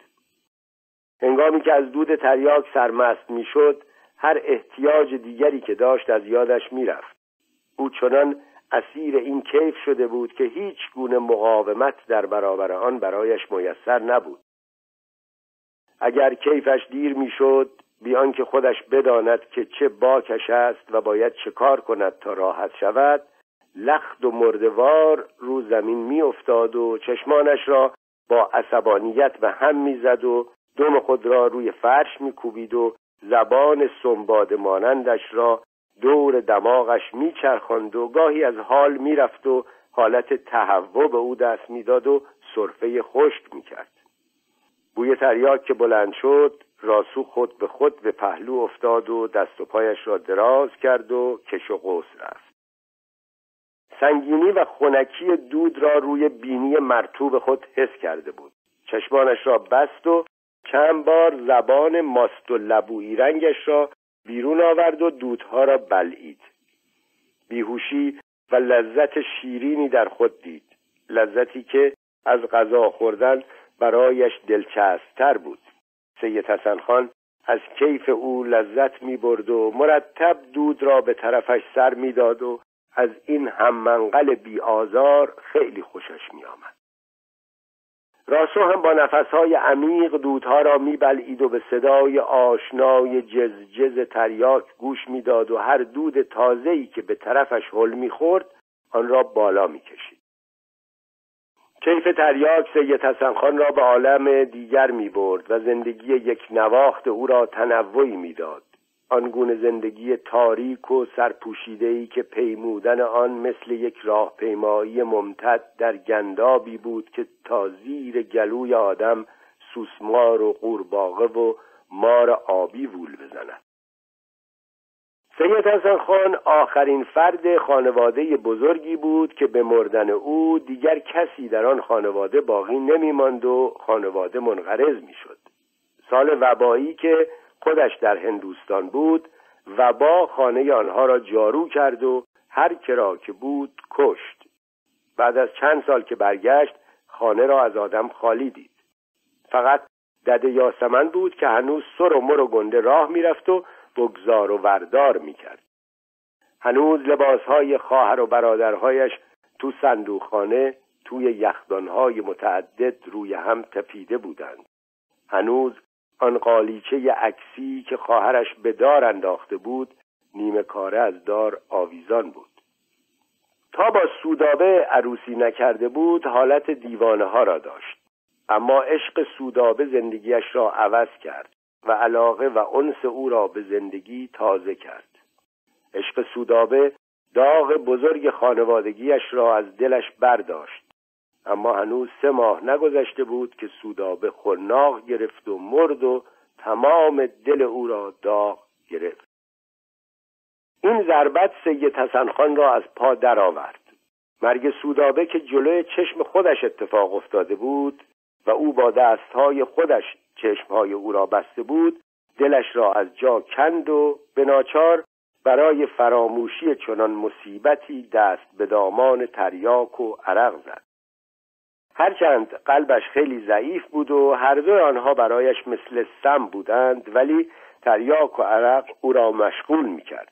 هنگامی که از دود تریاک سرمست می‌شد هر احتیاج دیگری که داشت از یادش می‌رفت. او چنان اسیر این کیف شده بود که هیچ گونه مقاومت در برابر آن برایش میسر نبود. اگر کیفش دیر می‌شد بیان که خودش بداند که چه باکش است و باید چه کار کند تا راحت شود لخت و مردوار رو زمین میافتاد و چشمانش را با عصبانیت به هم می‌زد و دم خود را روی فرش میکوبید و زبان سنباد مانندش را دور دماغش میچرخاند و گاهی از حال می‌رفت و حالت تهوع به او دست می‌داد و صرفه خشک می‌کرد. بوی تریاک که بلند شد راسو خود به خود به پهلو افتاد و دست و پایش را دراز کرد و کش و قوس رفت. سنگینی و خونکی دود را روی بینی مرتوب خود حس کرده بود. چشمانش را بست و چند بار زبان ماست و لبویی رنگش را بیرون آورد و دودها را بلعید. بیهوشی و لذت شیرینی در خود دید. لذتی که از غذا خوردن برایش دلچسبتر بود. سید حسن خان از کیف او لذت می برد و مرتب دود را به طرفش سر می‌داد و از این هممنقل بی آزار خیلی خوشش می آمد. راسو هم با نفسهای عمیق دودها را میبلعید و به صدای آشنای جز جز تریاک گوش می‌داد و هر دود تازه‌ای که به طرفش حل می‌خورد آن را بالا می‌کشید کیف تریاک سید حسن خان را به عالم دیگر می برد و زندگی یک نواخت او را تنوعی می‌داد آنگونه زندگی تاریک و سرپوشیده‌ای که پیمودن آن مثل یک راهپیمایی ممتد در گندابی بود که تا زیر گلوی آدم سوسمار و قورباغه و مار آبی وول بزند. سید حسن خان آخرین فرد خانواده بزرگی بود که به مردن او دیگر کسی در آن خانواده باقی نمیماند و خانواده منقرض می‌شد. سال وبایی که خودش در هندوستان بود و با خانه آنها را جارو کرد و هر کرا که بود کشت. بعد از چند سال که برگشت خانه را از آدم خالی دید. فقط دده یاسمن بود که هنوز سر و مر و گنده راه می‌رفت و بگذار و وردار می‌کرد. هنوز لباسهای خواهر و برادرهایش تو صندوقخانه توی یخدانهای متعدد روی هم تپیده بودند. هنوز آن قالیچه عکسی که خواهرش به دار انداخته بود نیمه کاره از دار آویزان بود. تا با سودابه عروسی نکرده بود حالت دیوانه ها را داشت. اما عشق سودابه زندگیش را عوض کرد و علاقه و انس او را به زندگی تازه کرد. عشق سودابه داغ بزرگ خانوادگیش را از دلش برداشت. اما هنوز سه ماه نگذشته بود که سودابه خناق گرفت و مرد و تمام دل او را داغ گرفت. این ضربت سید حسن خان را از پا درآورد. مرگ سودابه که جلوی چشم خودش اتفاق افتاده بود و او با دستهای خودش چشمهای او را بسته بود دلش را از جا کند و به برای فراموشی چنان مصیبتی دست به دامان تریاک و عرق زد. هرچند قلبش خیلی ضعیف بود و هر دو آنها برایش مثل سم بودند ولی تریاک و عرق او را مشغول می‌کرد.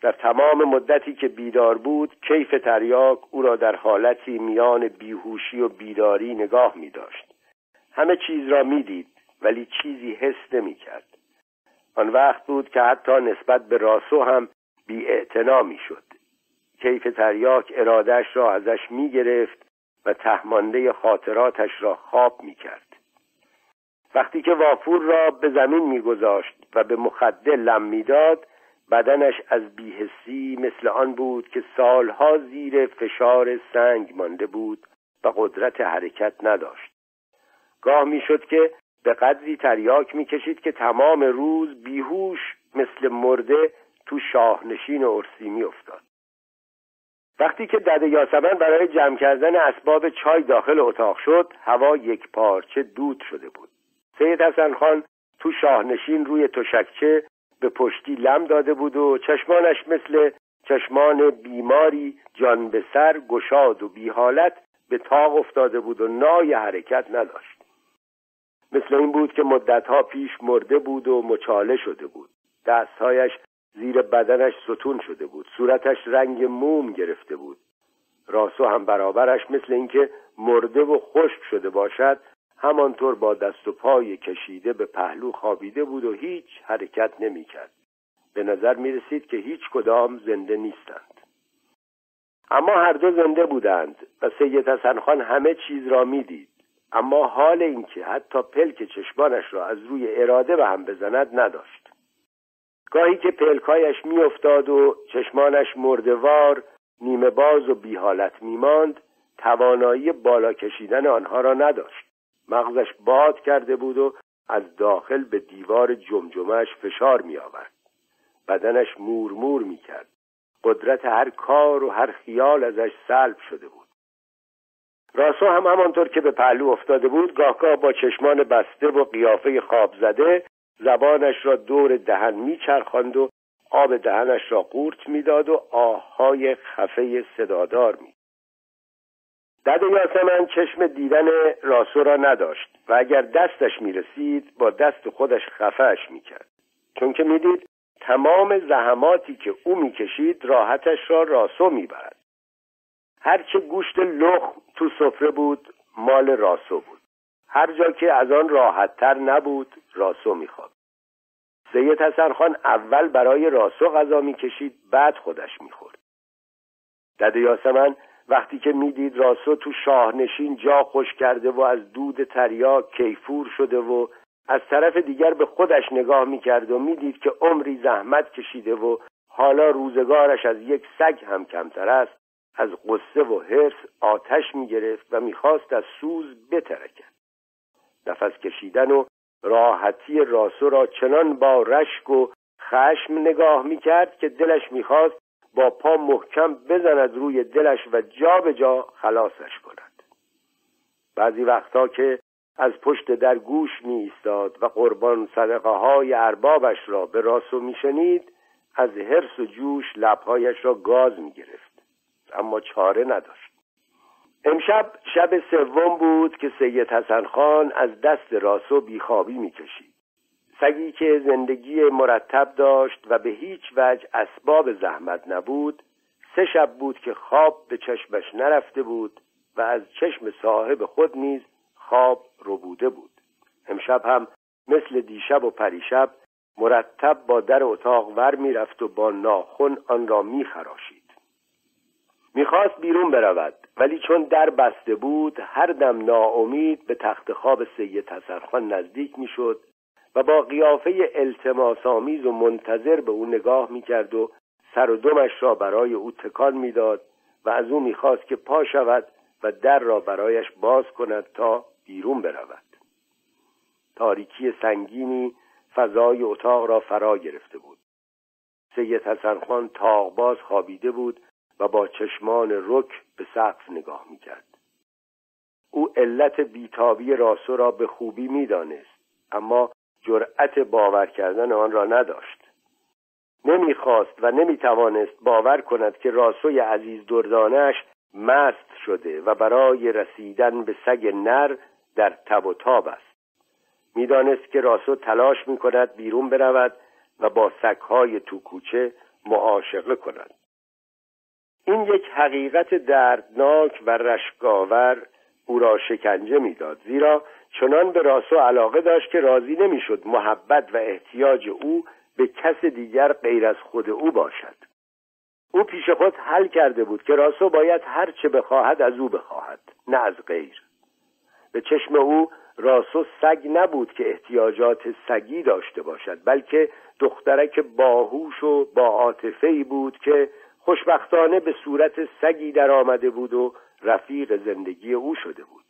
در تمام مدتی که بیدار بود کیف تریاک او را در حالتی میان بیهوشی و بیداری نگاه می داشت همه چیز را می‌دید ولی چیزی حس نمی کرد آن وقت بود که حتی نسبت به راسو هم بی می شد کیف تریاک ارادش را ازش می گرفت و تهمانده خاطراتش را خواب می کرد. وقتی که وافور را به زمین میگذاشت و به مخده لم می‌داد بدنش از بیهسی مثل آن بود که سالها زیر فشار سنگ مانده بود و قدرت حرکت نداشت گاه می‌شد که به قدری تریاک می‌کشید که تمام روز بیهوش مثل مرده تو شاهنشین ارسی میافتاد وقتی که دده یاسمن برای جمع کردن اسباب چای داخل اتاق شد هوا یک پارچه دود شده بود. سید حسن خان تو شاهنشین روی تشکچه به پشتی لم داده بود و چشمانش مثل چشمان بیماری جان به سر گشاد و بیحالت به تاق افتاده بود و نای حرکت نداشت. مثل این بود که مدتها پیش مرده بود و مچاله شده بود. دستهایش زیر بدنش ستون شده بود. صورتش رنگ موم گرفته بود. راسو هم برابرش مثل اینکه مرده و خشک شده باشد همانطور با دست و پای کشیده به پهلو خوابیده بود و هیچ حرکت نمی کرد. به نظر می رسید که هیچ کدام زنده نیستند. اما هر دو زنده بودند و سید حسن خان همه چیز را می‌دید. اما حال اینکه حتی پلک چشمانش را از روی اراده به هم بزند نداشت. گاهی که پلکایش میافتاد و چشمانش مردوار نیمه باز و بیحالت میماند توانایی بالا کشیدن آنها را نداشت مغزش باد کرده بود و از داخل به دیوار جمجمش فشار می آورد. بدنش مورمور می کرد. قدرت هر کار و هر خیال ازش سلب شده بود. راسو هم همانطور که به پهلو افتاده بود گاهگاه با چشمان بسته و قیافه خواب زده زبانش را دور دهن میچرخاند و آب دهنش را قورت می‌داد و آههای خفه صدادار می دد یاسمن چشم دیدن راسو را نداشت و اگر دستش می‌رسید با دست خودش خفهش می‌کرد. چون که می‌دید تمام زحماتی که او می‌کشید راحتش را راسو می‌برد. هرچه گوشت لخ تو سفره بود مال راسو بود. هر جا که از آن راحتتر نبود راسو می‌خواد سید حسن خان اول برای راسو غذا می‌کشید بعد خودش می‌خورد. دد یاسمن وقتی که می‌دید راسو تو شاهنشین جا خوش کرده و از دود تریاک کیفور شده و از طرف دیگر به خودش نگاه می‌کرد و می‌دید که عمری زحمت کشیده و حالا روزگارش از یک سگ هم کمتر است از قصه و حرس آتش می‌گرفت و می‌خواست از سوز بترکد. نفس کشیدن و راحتی راسو را چنان با رشک و خشم نگاه می‌کرد که دلش می‌خواست با پا محکم بزند روی دلش و جا به جا خلاصش کند. بعضی وقتا که از پشت در گوش می ایستاد و قربان صدقه های اربابش را به راسو می شنید از حرس و جوش لبهایش را گاز می گرفت اما چاره نداشت. امشب شب سوم بود که سید حسن خان از دست راسو بیخوابی می کشید سگی که زندگی مرتب داشت و به هیچ وجه اسباب زحمت نبود سه شب بود که خواب به چشمش نرفته بود و از چشم صاحب خود نیز خواب ربوده بود. امشب هم مثل دیشب و پریشب مرتب با در اتاق ور می‌رفت و با ناخن آن را میخراشید. می‌خواست بیرون برود ولی چون در بسته بود هر دم ناامید به تخت خواب سید حسن نزدیک می‌شد و با قیافه التماس آمیز و منتظر به او نگاه می‌کرد و سر و دمش را برای او تکان می‌داد و از او می‌خواست که پا شود و در را برایش باز کند تا بیرون برود. تاریکی سنگینی فضای اتاق را فرا گرفته بود. سید حسن خان تاغباز خوابیده بود و با چشمان رک به سقف نگاه می‌کرد. او علت بیتابی راسو را به خوبی می‌دانست اما جرأت باور کردن آن را نداشت. نمی‌خواست و نمی‌توانست باور کند که راسوی عزیز دردانش مست شده و برای رسیدن به سگ نر در تب و تاب است. می‌دانست که راسو تلاش می‌کند بیرون برود و با سگهای تو کوچه معاشقه کند. این یک حقیقت دردناک و رشکاور او را شکنجه می‌داد. زیرا چنان به راسو علاقه داشت که راضی نمی‌شد محبت و احتیاج او به کس دیگر غیر از خود او باشد. او پیش خود حل کرده بود که راسو باید هر چه بخواهد از او بخواهد نه از غیر. به چشم او راسو سگ نبود که احتیاجات سگی داشته باشد بلکه دخترک باهوش و با عاطفه بود که خوشبختانه به صورت سگی در آمده بود و رفیق زندگی او شده بود.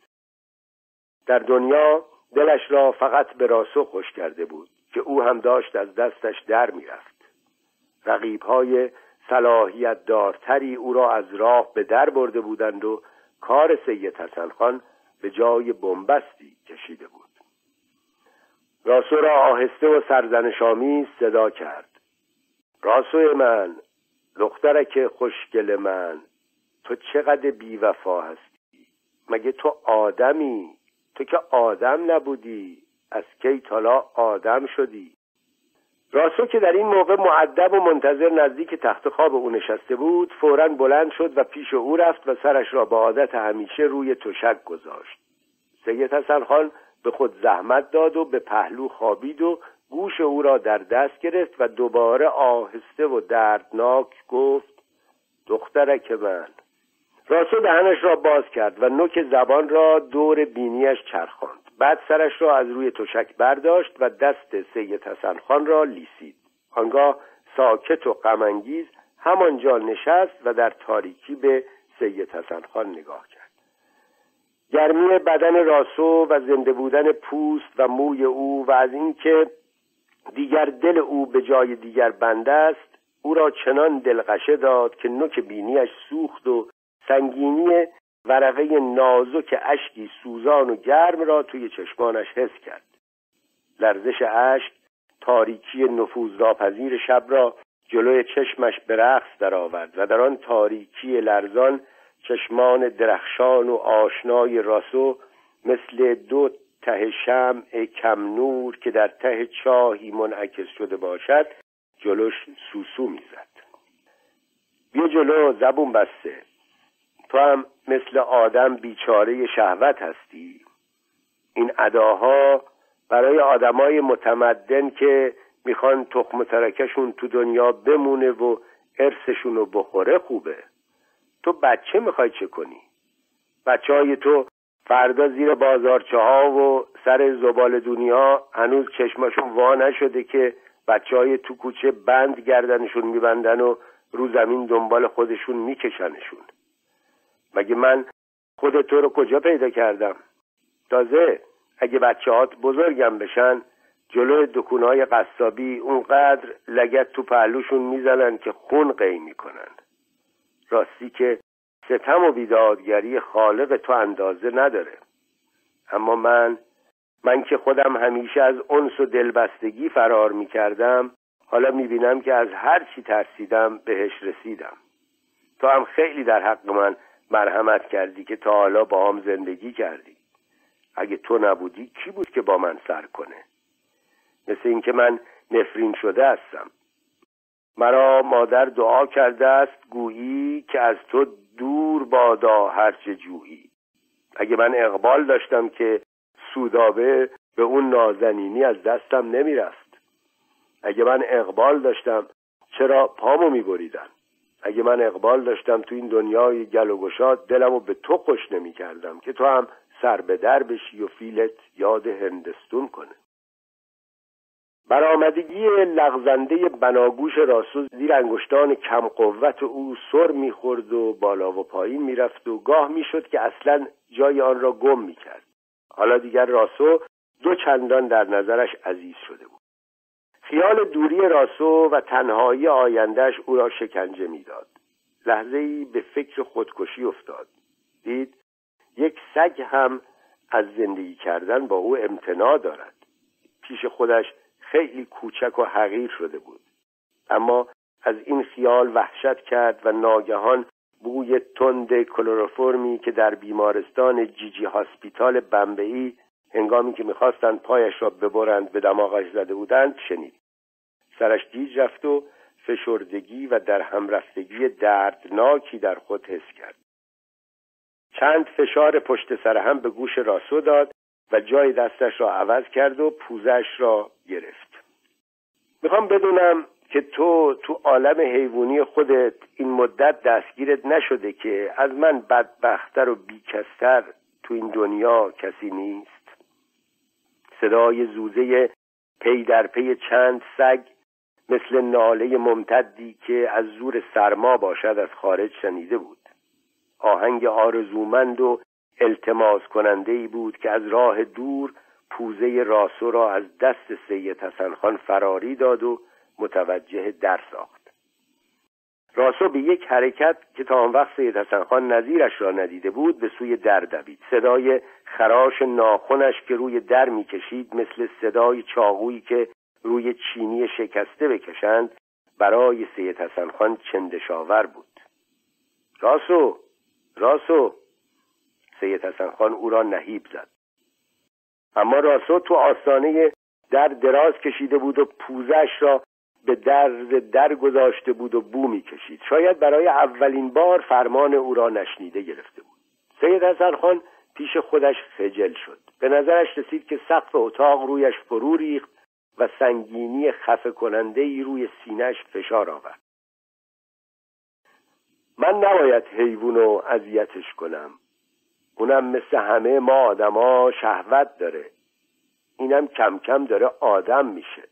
در دنیا دلش را فقط به راسو خوش کرده بود که او هم داشت از دستش در می‌رفت. رقیبهای صلاحیت دارتری او را از راه به در برده بودند و کار سید حسن خان به جای بنبستی کشیده بود. راسو را آهسته و سرزنشآمیز صدا کرد. راسو من دخترک خوشگل من تو چقدر بیوفا هستی؟ مگه تو آدمی؟ تو که آدم نبودی از کی تالا آدم شدی؟ راسو که در این موقع معدب و منتظر نزدیک تخت خواب او نشسته بود فورا بلند شد و پیش او رفت و سرش را به عادت همیشه روی تشک گذاشت. سید حسن خان به خود زحمت داد و به پهلو خوابید و گوش او را در دست گرفت و دوباره آهسته و دردناک گفت دخترک من. راسو دهنش را باز کرد و نوک زبان را دور بینیش چرخاند. بعد سرش را از روی تشک برداشت و دست سید حسن خان را لیسید. آنگاه ساکت و غمانگیز همانجا نشست و در تاریکی به سید حسن خان نگاه کرد. گرمی بدن راسو و زنده بودن پوست و موی او و از اینکه دیگر دل او به جای دیگر بنده است او را چنان دلقشه داد که نوک بینیش سوخت و سنگینی ورقه نازک اشکی سوزان و گرم را توی چشمانش حس کرد. لرزش اشک تاریکی نفوذناپذیر شب را جلوی چشمش به رقص درآورد و در آن تاریکی لرزان چشمان درخشان و آشنای راسو مثل دو ته شمع کم نور که در ته چاهی منعکس شده باشد جلوش سوسو می‌زد. بیا جلو زبون بسته. تو هم مثل آدم بیچاره شهوت هستی. این اداها برای آدمای متمدن که می‌خوان تخم ترکشون تو دنیا بمونه و ارثشون رو بخوره خوبه. تو بچه می‌خوای چه کنی؟ بچه های تو فردا زیر بازارچه ها و سر زبال دنیا هنوز چشماشون وا نشده که بچه های تو کوچه بند گردنشون میبندن و رو زمین دنبال خودشون میکشنشون. مگه من خود تو رو کجا پیدا کردم؟ تازه اگه بچه هات بزرگم بشن جلو دکونهای قصابی اونقدر لگت تو پهلوشون می‌زنن که خون قی می‌کنن. راستی که ستم و بیدادگری خالق تو اندازه نداره. اما من من که خودم همیشه از انس و دلبستگی فرار می‌کردم حالا می‌بینم که از هر چی ترسیدم بهش رسیدم. تو هم خیلی در حق من مرحمت کردی که تا حالا با هم زندگی کردی. اگه تو نبودی کی بود که با من سر کنه؟ مثل اینکه من نفرین شده هستم. مرا مادر دعا کرده است گویی که از تو دور بادا هرچه جویی. اگه من اقبال داشتم که سودابه به اون نازنینی از دستم نمی‌رفت. اگه من اقبال داشتم چرا پامو میبریدن؟ اگه من اقبال داشتم تو این دنیای گل و گشاد دلم رو به تو خوش نمی کردم که تو هم سر به در بشی و فیلت یاد هندستون کنه. برآمدگی لغزنده بناگوش راسو زیر انگشتان کم قوت او سر می‌خورد و بالا و پایین می‌رفت و گاه می‌شد که اصلا جای آن را گم می‌کرد. حالا دیگر راسو دو چندان در نظرش عزیز شده بود. خیال دوری راسو و تنهایی آیندهش او را شکنجه می‌داد. لحظه ای به فکر خودکشی افتاد. دید یک سگ هم از زندگی کردن با او امتناع دارد. پیش خودش خیلی کوچک و حقیر شده بود. اما از این خیال وحشت کرد و ناگهان بوی تند کلروفرمی که در بیمارستان جیجی هاسپیتال بمبئی هنگامی که می‌خواستند پایش را ببرند به دماغش زده بودند شنید. سرش گیج رفت و فشردگی و در همرفتگی دردناکی در خود حس کرد. چند فشار پشت سر هم به گوش راسو داد و جای دستش را عوض کرد و پوزش را گرفت. می‌خوام بدونم که تو تو عالم حیوانی خودت این مدت دستگیرت نشده که از من بدبختر و بیکستر تو این دنیا کسی نیست؟ صدای زوزه پی در پی چند سگ مثل ناله ممتدی که از زور سرما باشد از خارج شنیده بود. آهنگ آرزومند و التماس کننده ای بود که از راه دور پوزه راسو را از دست سید حسن خان فراری داد و متوجه در ساخت راسو به یک حرکت که تا آن وقت سید حسن خان نظیرش را ندیده بود به سوی در دوید. صدای خراش ناخونش که روی در می‌کشید مثل صدای چاقویی که روی چینی شکسته بکشند برای سید حسن خان چندشاور بود. راسو راسو! سید حسن خان او را نهیب زد. اما راسو تو آستانه در دراز کشیده بود و پوزش را به درز در گذاشته بود و بو می کشید شاید برای اولین بار فرمان او را نشنیده گرفته بود. سید حسن خان پیش خودش خجل شد. به نظرش رسید که سقف اتاق رویش فرو ریخت و سنگینی خفه کننده ای روی سینهش فشار آورد. من نباید حیوان رو اذیتش کنم. اونم مثل همه ما آدما شهوت داره. اینم کم کم داره آدم میشه.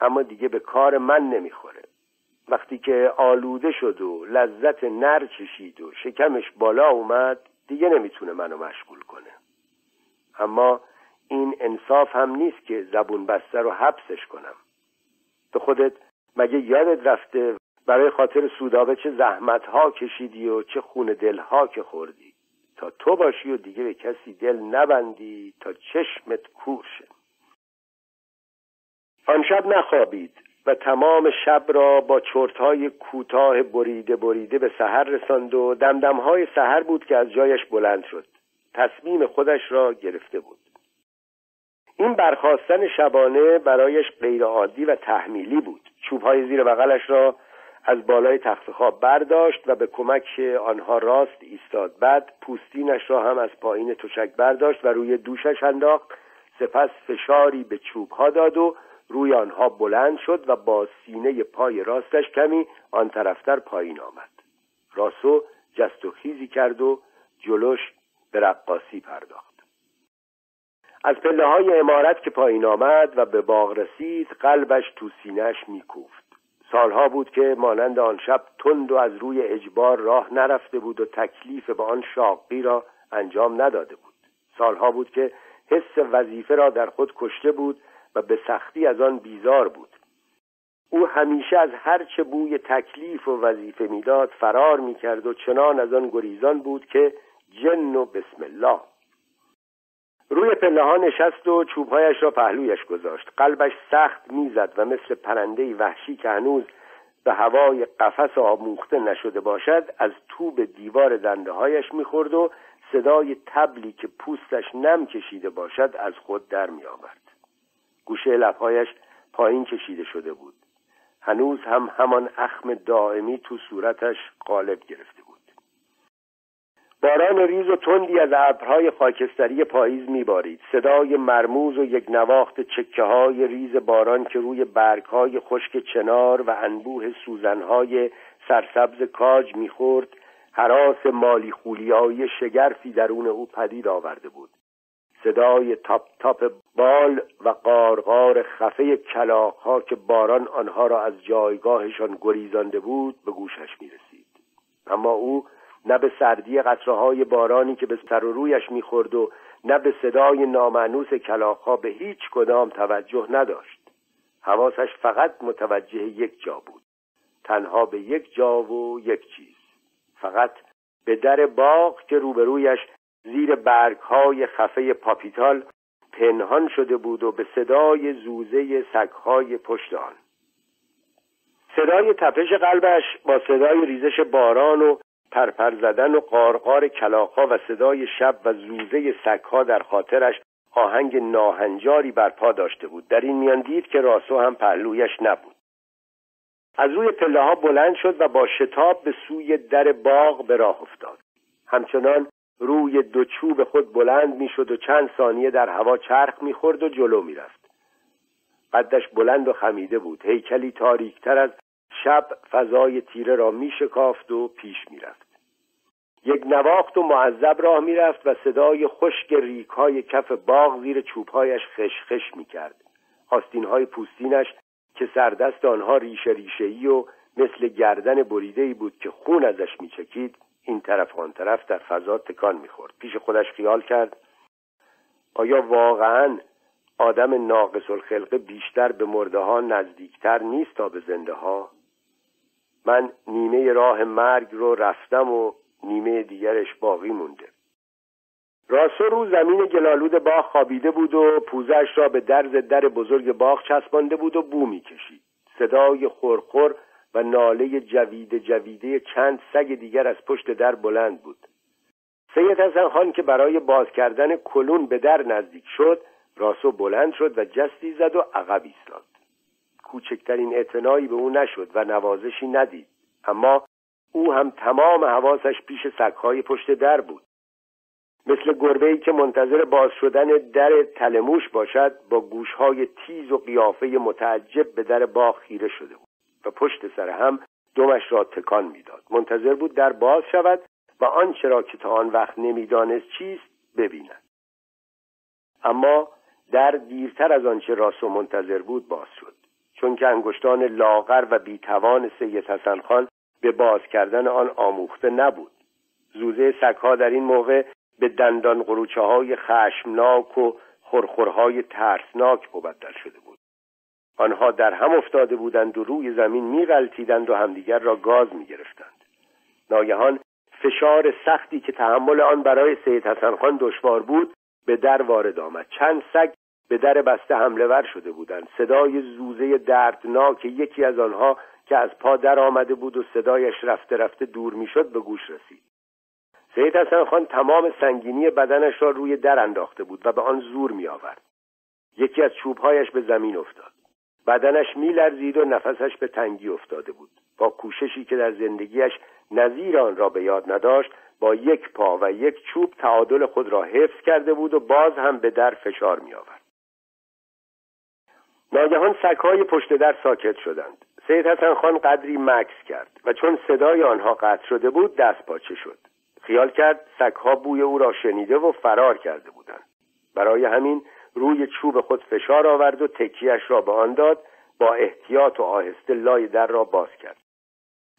اما دیگه به کار من نمی‌خوره. وقتی که آلوده شد و لذت نر چشید و شکمش بالا اومد دیگه نمی‌تونه منو مشغول کنه. اما این انصاف هم نیست که زبون بسته رو حبسش کنم. به خودت مگه یادت رفته برای خاطر سودابه چه زحمت ها کشیدی و چه خون دل ها که خوردی؟ تو باشی و دیگه به کسی دل نبندی تا چشمت کور شه. آن شب نخوابید و تمام شب را با چرتهای کوتاه بریده بریده به سحر رساند و دمدمهای سحر بود که از جایش بلند شد. تصمیم خودش را گرفته بود. این برخواستن شبانه برایش غیرعادی و تحمیلی بود. چوبهای زیر بغلش را از بالای تخت خواب برداشت و به کمک آنها راست ایستاد. بعد پوستینش را هم از پایین تشک برداشت و روی دوشش انداخت. سپس فشاری به چوبها داد و روی آنها بلند شد و با سینه پای راستش کمی آن طرفتر پایین آمد. راسو جست و خیزی کرد و جلوش به رقاصی پرداخت. از پله های امارت که پایین آمد و به باغ رسید قلبش تو سینهش میکوفت. سالها بود که مانند آن شب تند و از روی اجبار راه نرفته بود و تکلیف به آن شاقی را انجام نداده بود. سالها بود که حس وظیفه را در خود کشته بود و به سختی از آن بیزار بود. او همیشه از هرچه بوی تکلیف و وظیفه می‌داد فرار می‌کرد و چنان از آن گریزان بود که جن و بسم الله روی پله ها نشست و چوبهایش را پهلویش گذاشت. قلبش سخت می‌زد و مثل پرنده وحشی که هنوز به هوای قفس آموخته نشده باشد از توب دیوار دنده هایش می‌خورد و صدای تبلی که پوستش نم کشیده باشد از خود در می آورد. گوشه لبهایش پایین کشیده شده بود. هنوز هم همان اخم دائمی تو صورتش غالب گرفته باران ریز و تندی از ابرهای خاکستری پاییز میبارید. صدای مرموز و یک نواخت چکه های ریز باران که روی برگ های خشک چنار و انبوه سوزنهای سرسبز کاج می‌خورد حراس مالی خولیایی شگرفی درون او پدید آورده بود. صدای تاپ تاپ بال و قارقار خفه ها که باران آنها را از جایگاهشان گریزانده بود به گوشش می رسید اما او نه به سردی قطره بارانی که به سر و رویش می‌خورد و نه به صدای نامعنوس ها به هیچ کدام توجه نداشت. حواسش فقط متوجه یک جا بود. تنها به یک جا و یک چیز. فقط به در باغ که روبرویش زیر برگ های خفه پاپیتال پنهان شده بود و به صدای زوزه سگهای پشت آن. صدای تپش قلبش با صدای ریزش باران و پرپر زدن و قارقار کلاخا و صدای شب و زوزه سگها در خاطرش آهنگ ناهنجاری برپا داشته بود. در این میان دید که راسو هم پهلویش نبود. از روی پله ها بلند شد و با شتاب به سوی در باغ به راه افتاد. همچنان روی دو چوب خود بلند می‌شد و چند ثانیه در هوا چرخ می‌خورد و جلو می‌رفت. قدش بلند و خمیده بود. هیکلی تاریکتر از شب فضای تیره را میشکافت و پیش می‌رفت. یک نواخت و معذب راه می‌رفت و صدای خشک ریک های کف باغ زیر چوبهایش خشخش می‌کرد. های پوستینش که سردست آنها ریشه ریشهای و مثل گردن بریده بود که خون ازش میچکید این طرف آن طرف در فضا تکان می‌خورد. پیش خودش خیال کرد آیا واقعا آدم ناقص الخلقه بیشتر به مرده ها نزدیکتر نیست تا به زنده ها؟ من نیمه راه مرگ رو رفتم و نیمه دیگرش باقی مونده. راسو رو زمین گلالود باغ خوابیده بود و پوزش را به درز در بزرگ باغ چسبانده بود و بو می‌کشید. صدای خورخور و ناله جویده جویده چند سگ دیگر از پشت در بلند بود. سید حسن خان که برای باز کردن کلون به در نزدیک شد راسو بلند شد و جستی زد و عقب ایستاد. کوچکترین اعتنایی به او نشد و نوازشی ندید. اما او هم تمام حواسش پیش سگهای پشت در بود. مثل گربه که منتظر باز شدن در تلموش باشد با گوشهای تیز و قیافه متعجب به در باغ خیره شده بود و پشت سر هم دمش را تکان می‌داد. منتظر بود در باز شود و آنچه را که تا آن وقت نمی‌دانست چیست ببیند. اما در دیرتر از آنچه راسو منتظر بود باز شد. چون که انگشتان لاغر و بیتوان سید حسن خان به باز کردن آن آموخته نبود. زوزه سگها در این موقع به دندان قروچه های خشمناک و خورخورهای ترسناک مبدل شده بود. آنها در هم افتاده بودند و روی زمین میغلطیدند و همدیگر را گاز می‌گرفتند. ناگهان فشار سختی که تحمل آن برای سید حسن خان دشوار بود به در وارد آمد. چند سگ به در بسته حمله ور شده بودند. صدای زوزه دردناک یکی از آنها که از پا در آمده بود و صدایش رفته رفته دور می‌شد به گوش رسید. سید حسن خان تمام سنگینی بدنش را روی در انداخته بود و به آن زور می آورد یکی از چوبهایش به زمین افتاد. بدنش میلرزید و نفسش به تنگی افتاده بود. با کوششی که در زندگیش نظیر آن را به یاد نداشت با یک پا و یک چوب تعادل خود را حفظ کرده بود و باز هم به در فشار می آورد ناگهان سگهای پشت در ساکت شدند. سید حسن خان قدری مکس کرد و چون صدای آنها قطع شده بود دست پاچه شد. خیال کرد سگها بوی او را شنیده و فرار کرده بودند. برای همین روی چوب خود فشار آورد و تکیش را به آن داد با احتیاط و آهسته لای در را باز کرد.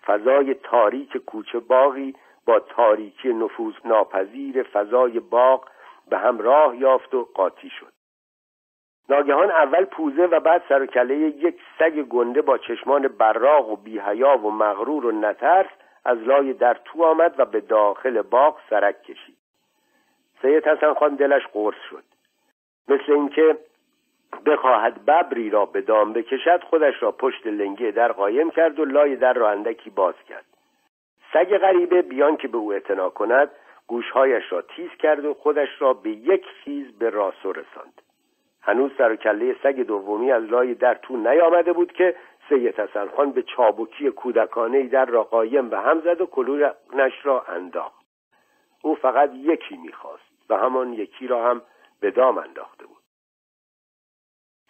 فضای تاریک کوچه باغی با تاریکی نفوذ ناپذیر فضای باغ به هم راه یافت و قاطی شد. ناگهان اول پوزه و بعد سر و کله یک سگ گنده با چشمان براغ و بیهیا و مغرور و نترس از لای در تو آمد و به داخل باغ سرک کشید. سید حسن خان دلش قرص شد. مثل اینکه بخواهد ببری را به دام بکشد خودش را پشت لنگه در قایم کرد و لای در را اندکی باز کرد. سگ غریبه بیان که به او اعتنا کند گوشهایش را تیز کرد و خودش را به یک خیز به راسو رساند. هنوز سر و کله سگ دومی از لای در تو نیامده بود که سید حسن خان به چابکی کودکانه در را قایم و هم زد و کلونش را انداخت. او فقط یکی می‌خواست و همان یکی را هم به دام انداخته بود.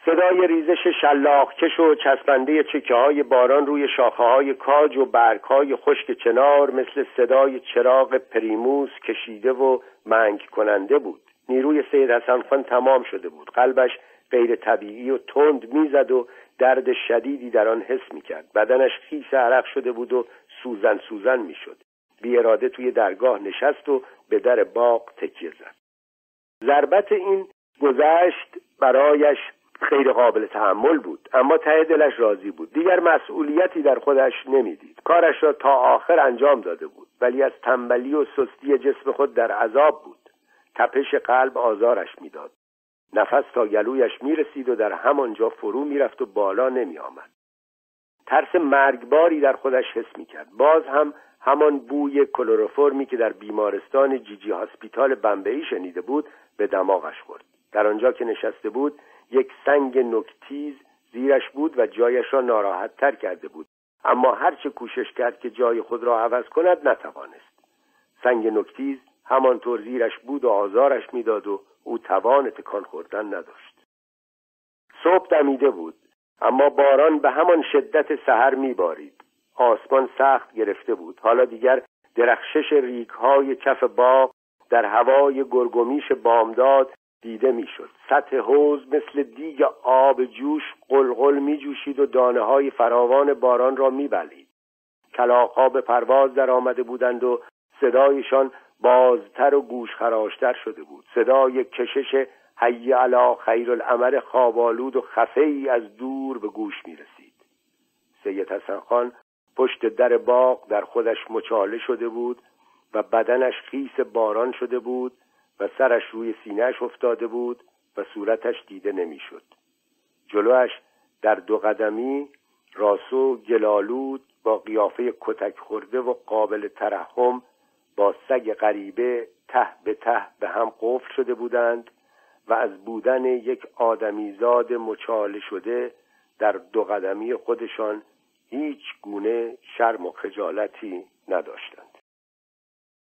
صدای ریزش شلاقکش و چسبنده چکه های باران روی شاخه های کاج و برگ های خشک چنار مثل صدای چراغ پریموس کشیده و منگ کننده بود. نیروی سید حسن خان تمام شده بود. قلبش غیر طبیعی و تند می‌زد و درد شدیدی در آن حس می‌کرد. بدنش خیس عرق شده بود و سوزن سوزن می‌شد. بی اراده توی درگاه نشست و به در باغ تکیه زد. ضربت این گذشت برایش خیلی قابل تحمل بود اما ته دلش راضی بود. دیگر مسئولیتی در خودش نمی‌دید. کارش را تا آخر انجام داده بود ولی از تنبلی و سستی جسم خود در عذاب بود. تپش قلب آزارش می‌داد. نفس تا گلویش می‌رسید و در همانجا فرو می‌رفت و بالا نمیآمد. ترس مرگباری در خودش حس می‌کرد. باز هم همان بوی کلروفرمی که در بیمارستان جیجی هاسپیتال بمبئی شنیده بود به دماغش خورد. در آنجا که نشسته بود یک سنگ نکتیز زیرش بود و جایش را ناراحت تر کرده بود. اما هرچه کوشش کرد که جای خود را عوض کند نتوانست. سنگ نکتیز همانطور زیرش بود و آزارش می‌داد و او توان تکان خوردن نداشت. صبح دمیده بود اما باران به همان شدت سحر میبارید. آسمان سخت گرفته بود. حالا دیگر درخشش ریگهای کف باغ در هوای گرگومیش بامداد دیده می‌شد. سطح حوز مثل دیگ آب جوش قلقل می جوشید و دانه های فراوان باران را میبلید. کلاقها به پرواز در آمده بودند و صدایشان بازتر و گوش خراشتر شده بود صدای کشش حی علا خیر العمل خوابالود و خفه ای از دور به گوش می رسید سید حسن خان پشت در باغ در خودش مچاله شده بود و بدنش خیس باران شده بود و سرش روی سینهش افتاده بود و صورتش دیده نمی‌شد. جلوش در دو قدمی راسو گلالود با قیافه کتک خورده و قابل ترحم با سگ غریبه ته به ته به هم قفل شده بودند و از بودن یک آدمیزاد مچاله شده در دو قدمی خودشان هیچ گونه شرم و خجالتی نداشتند.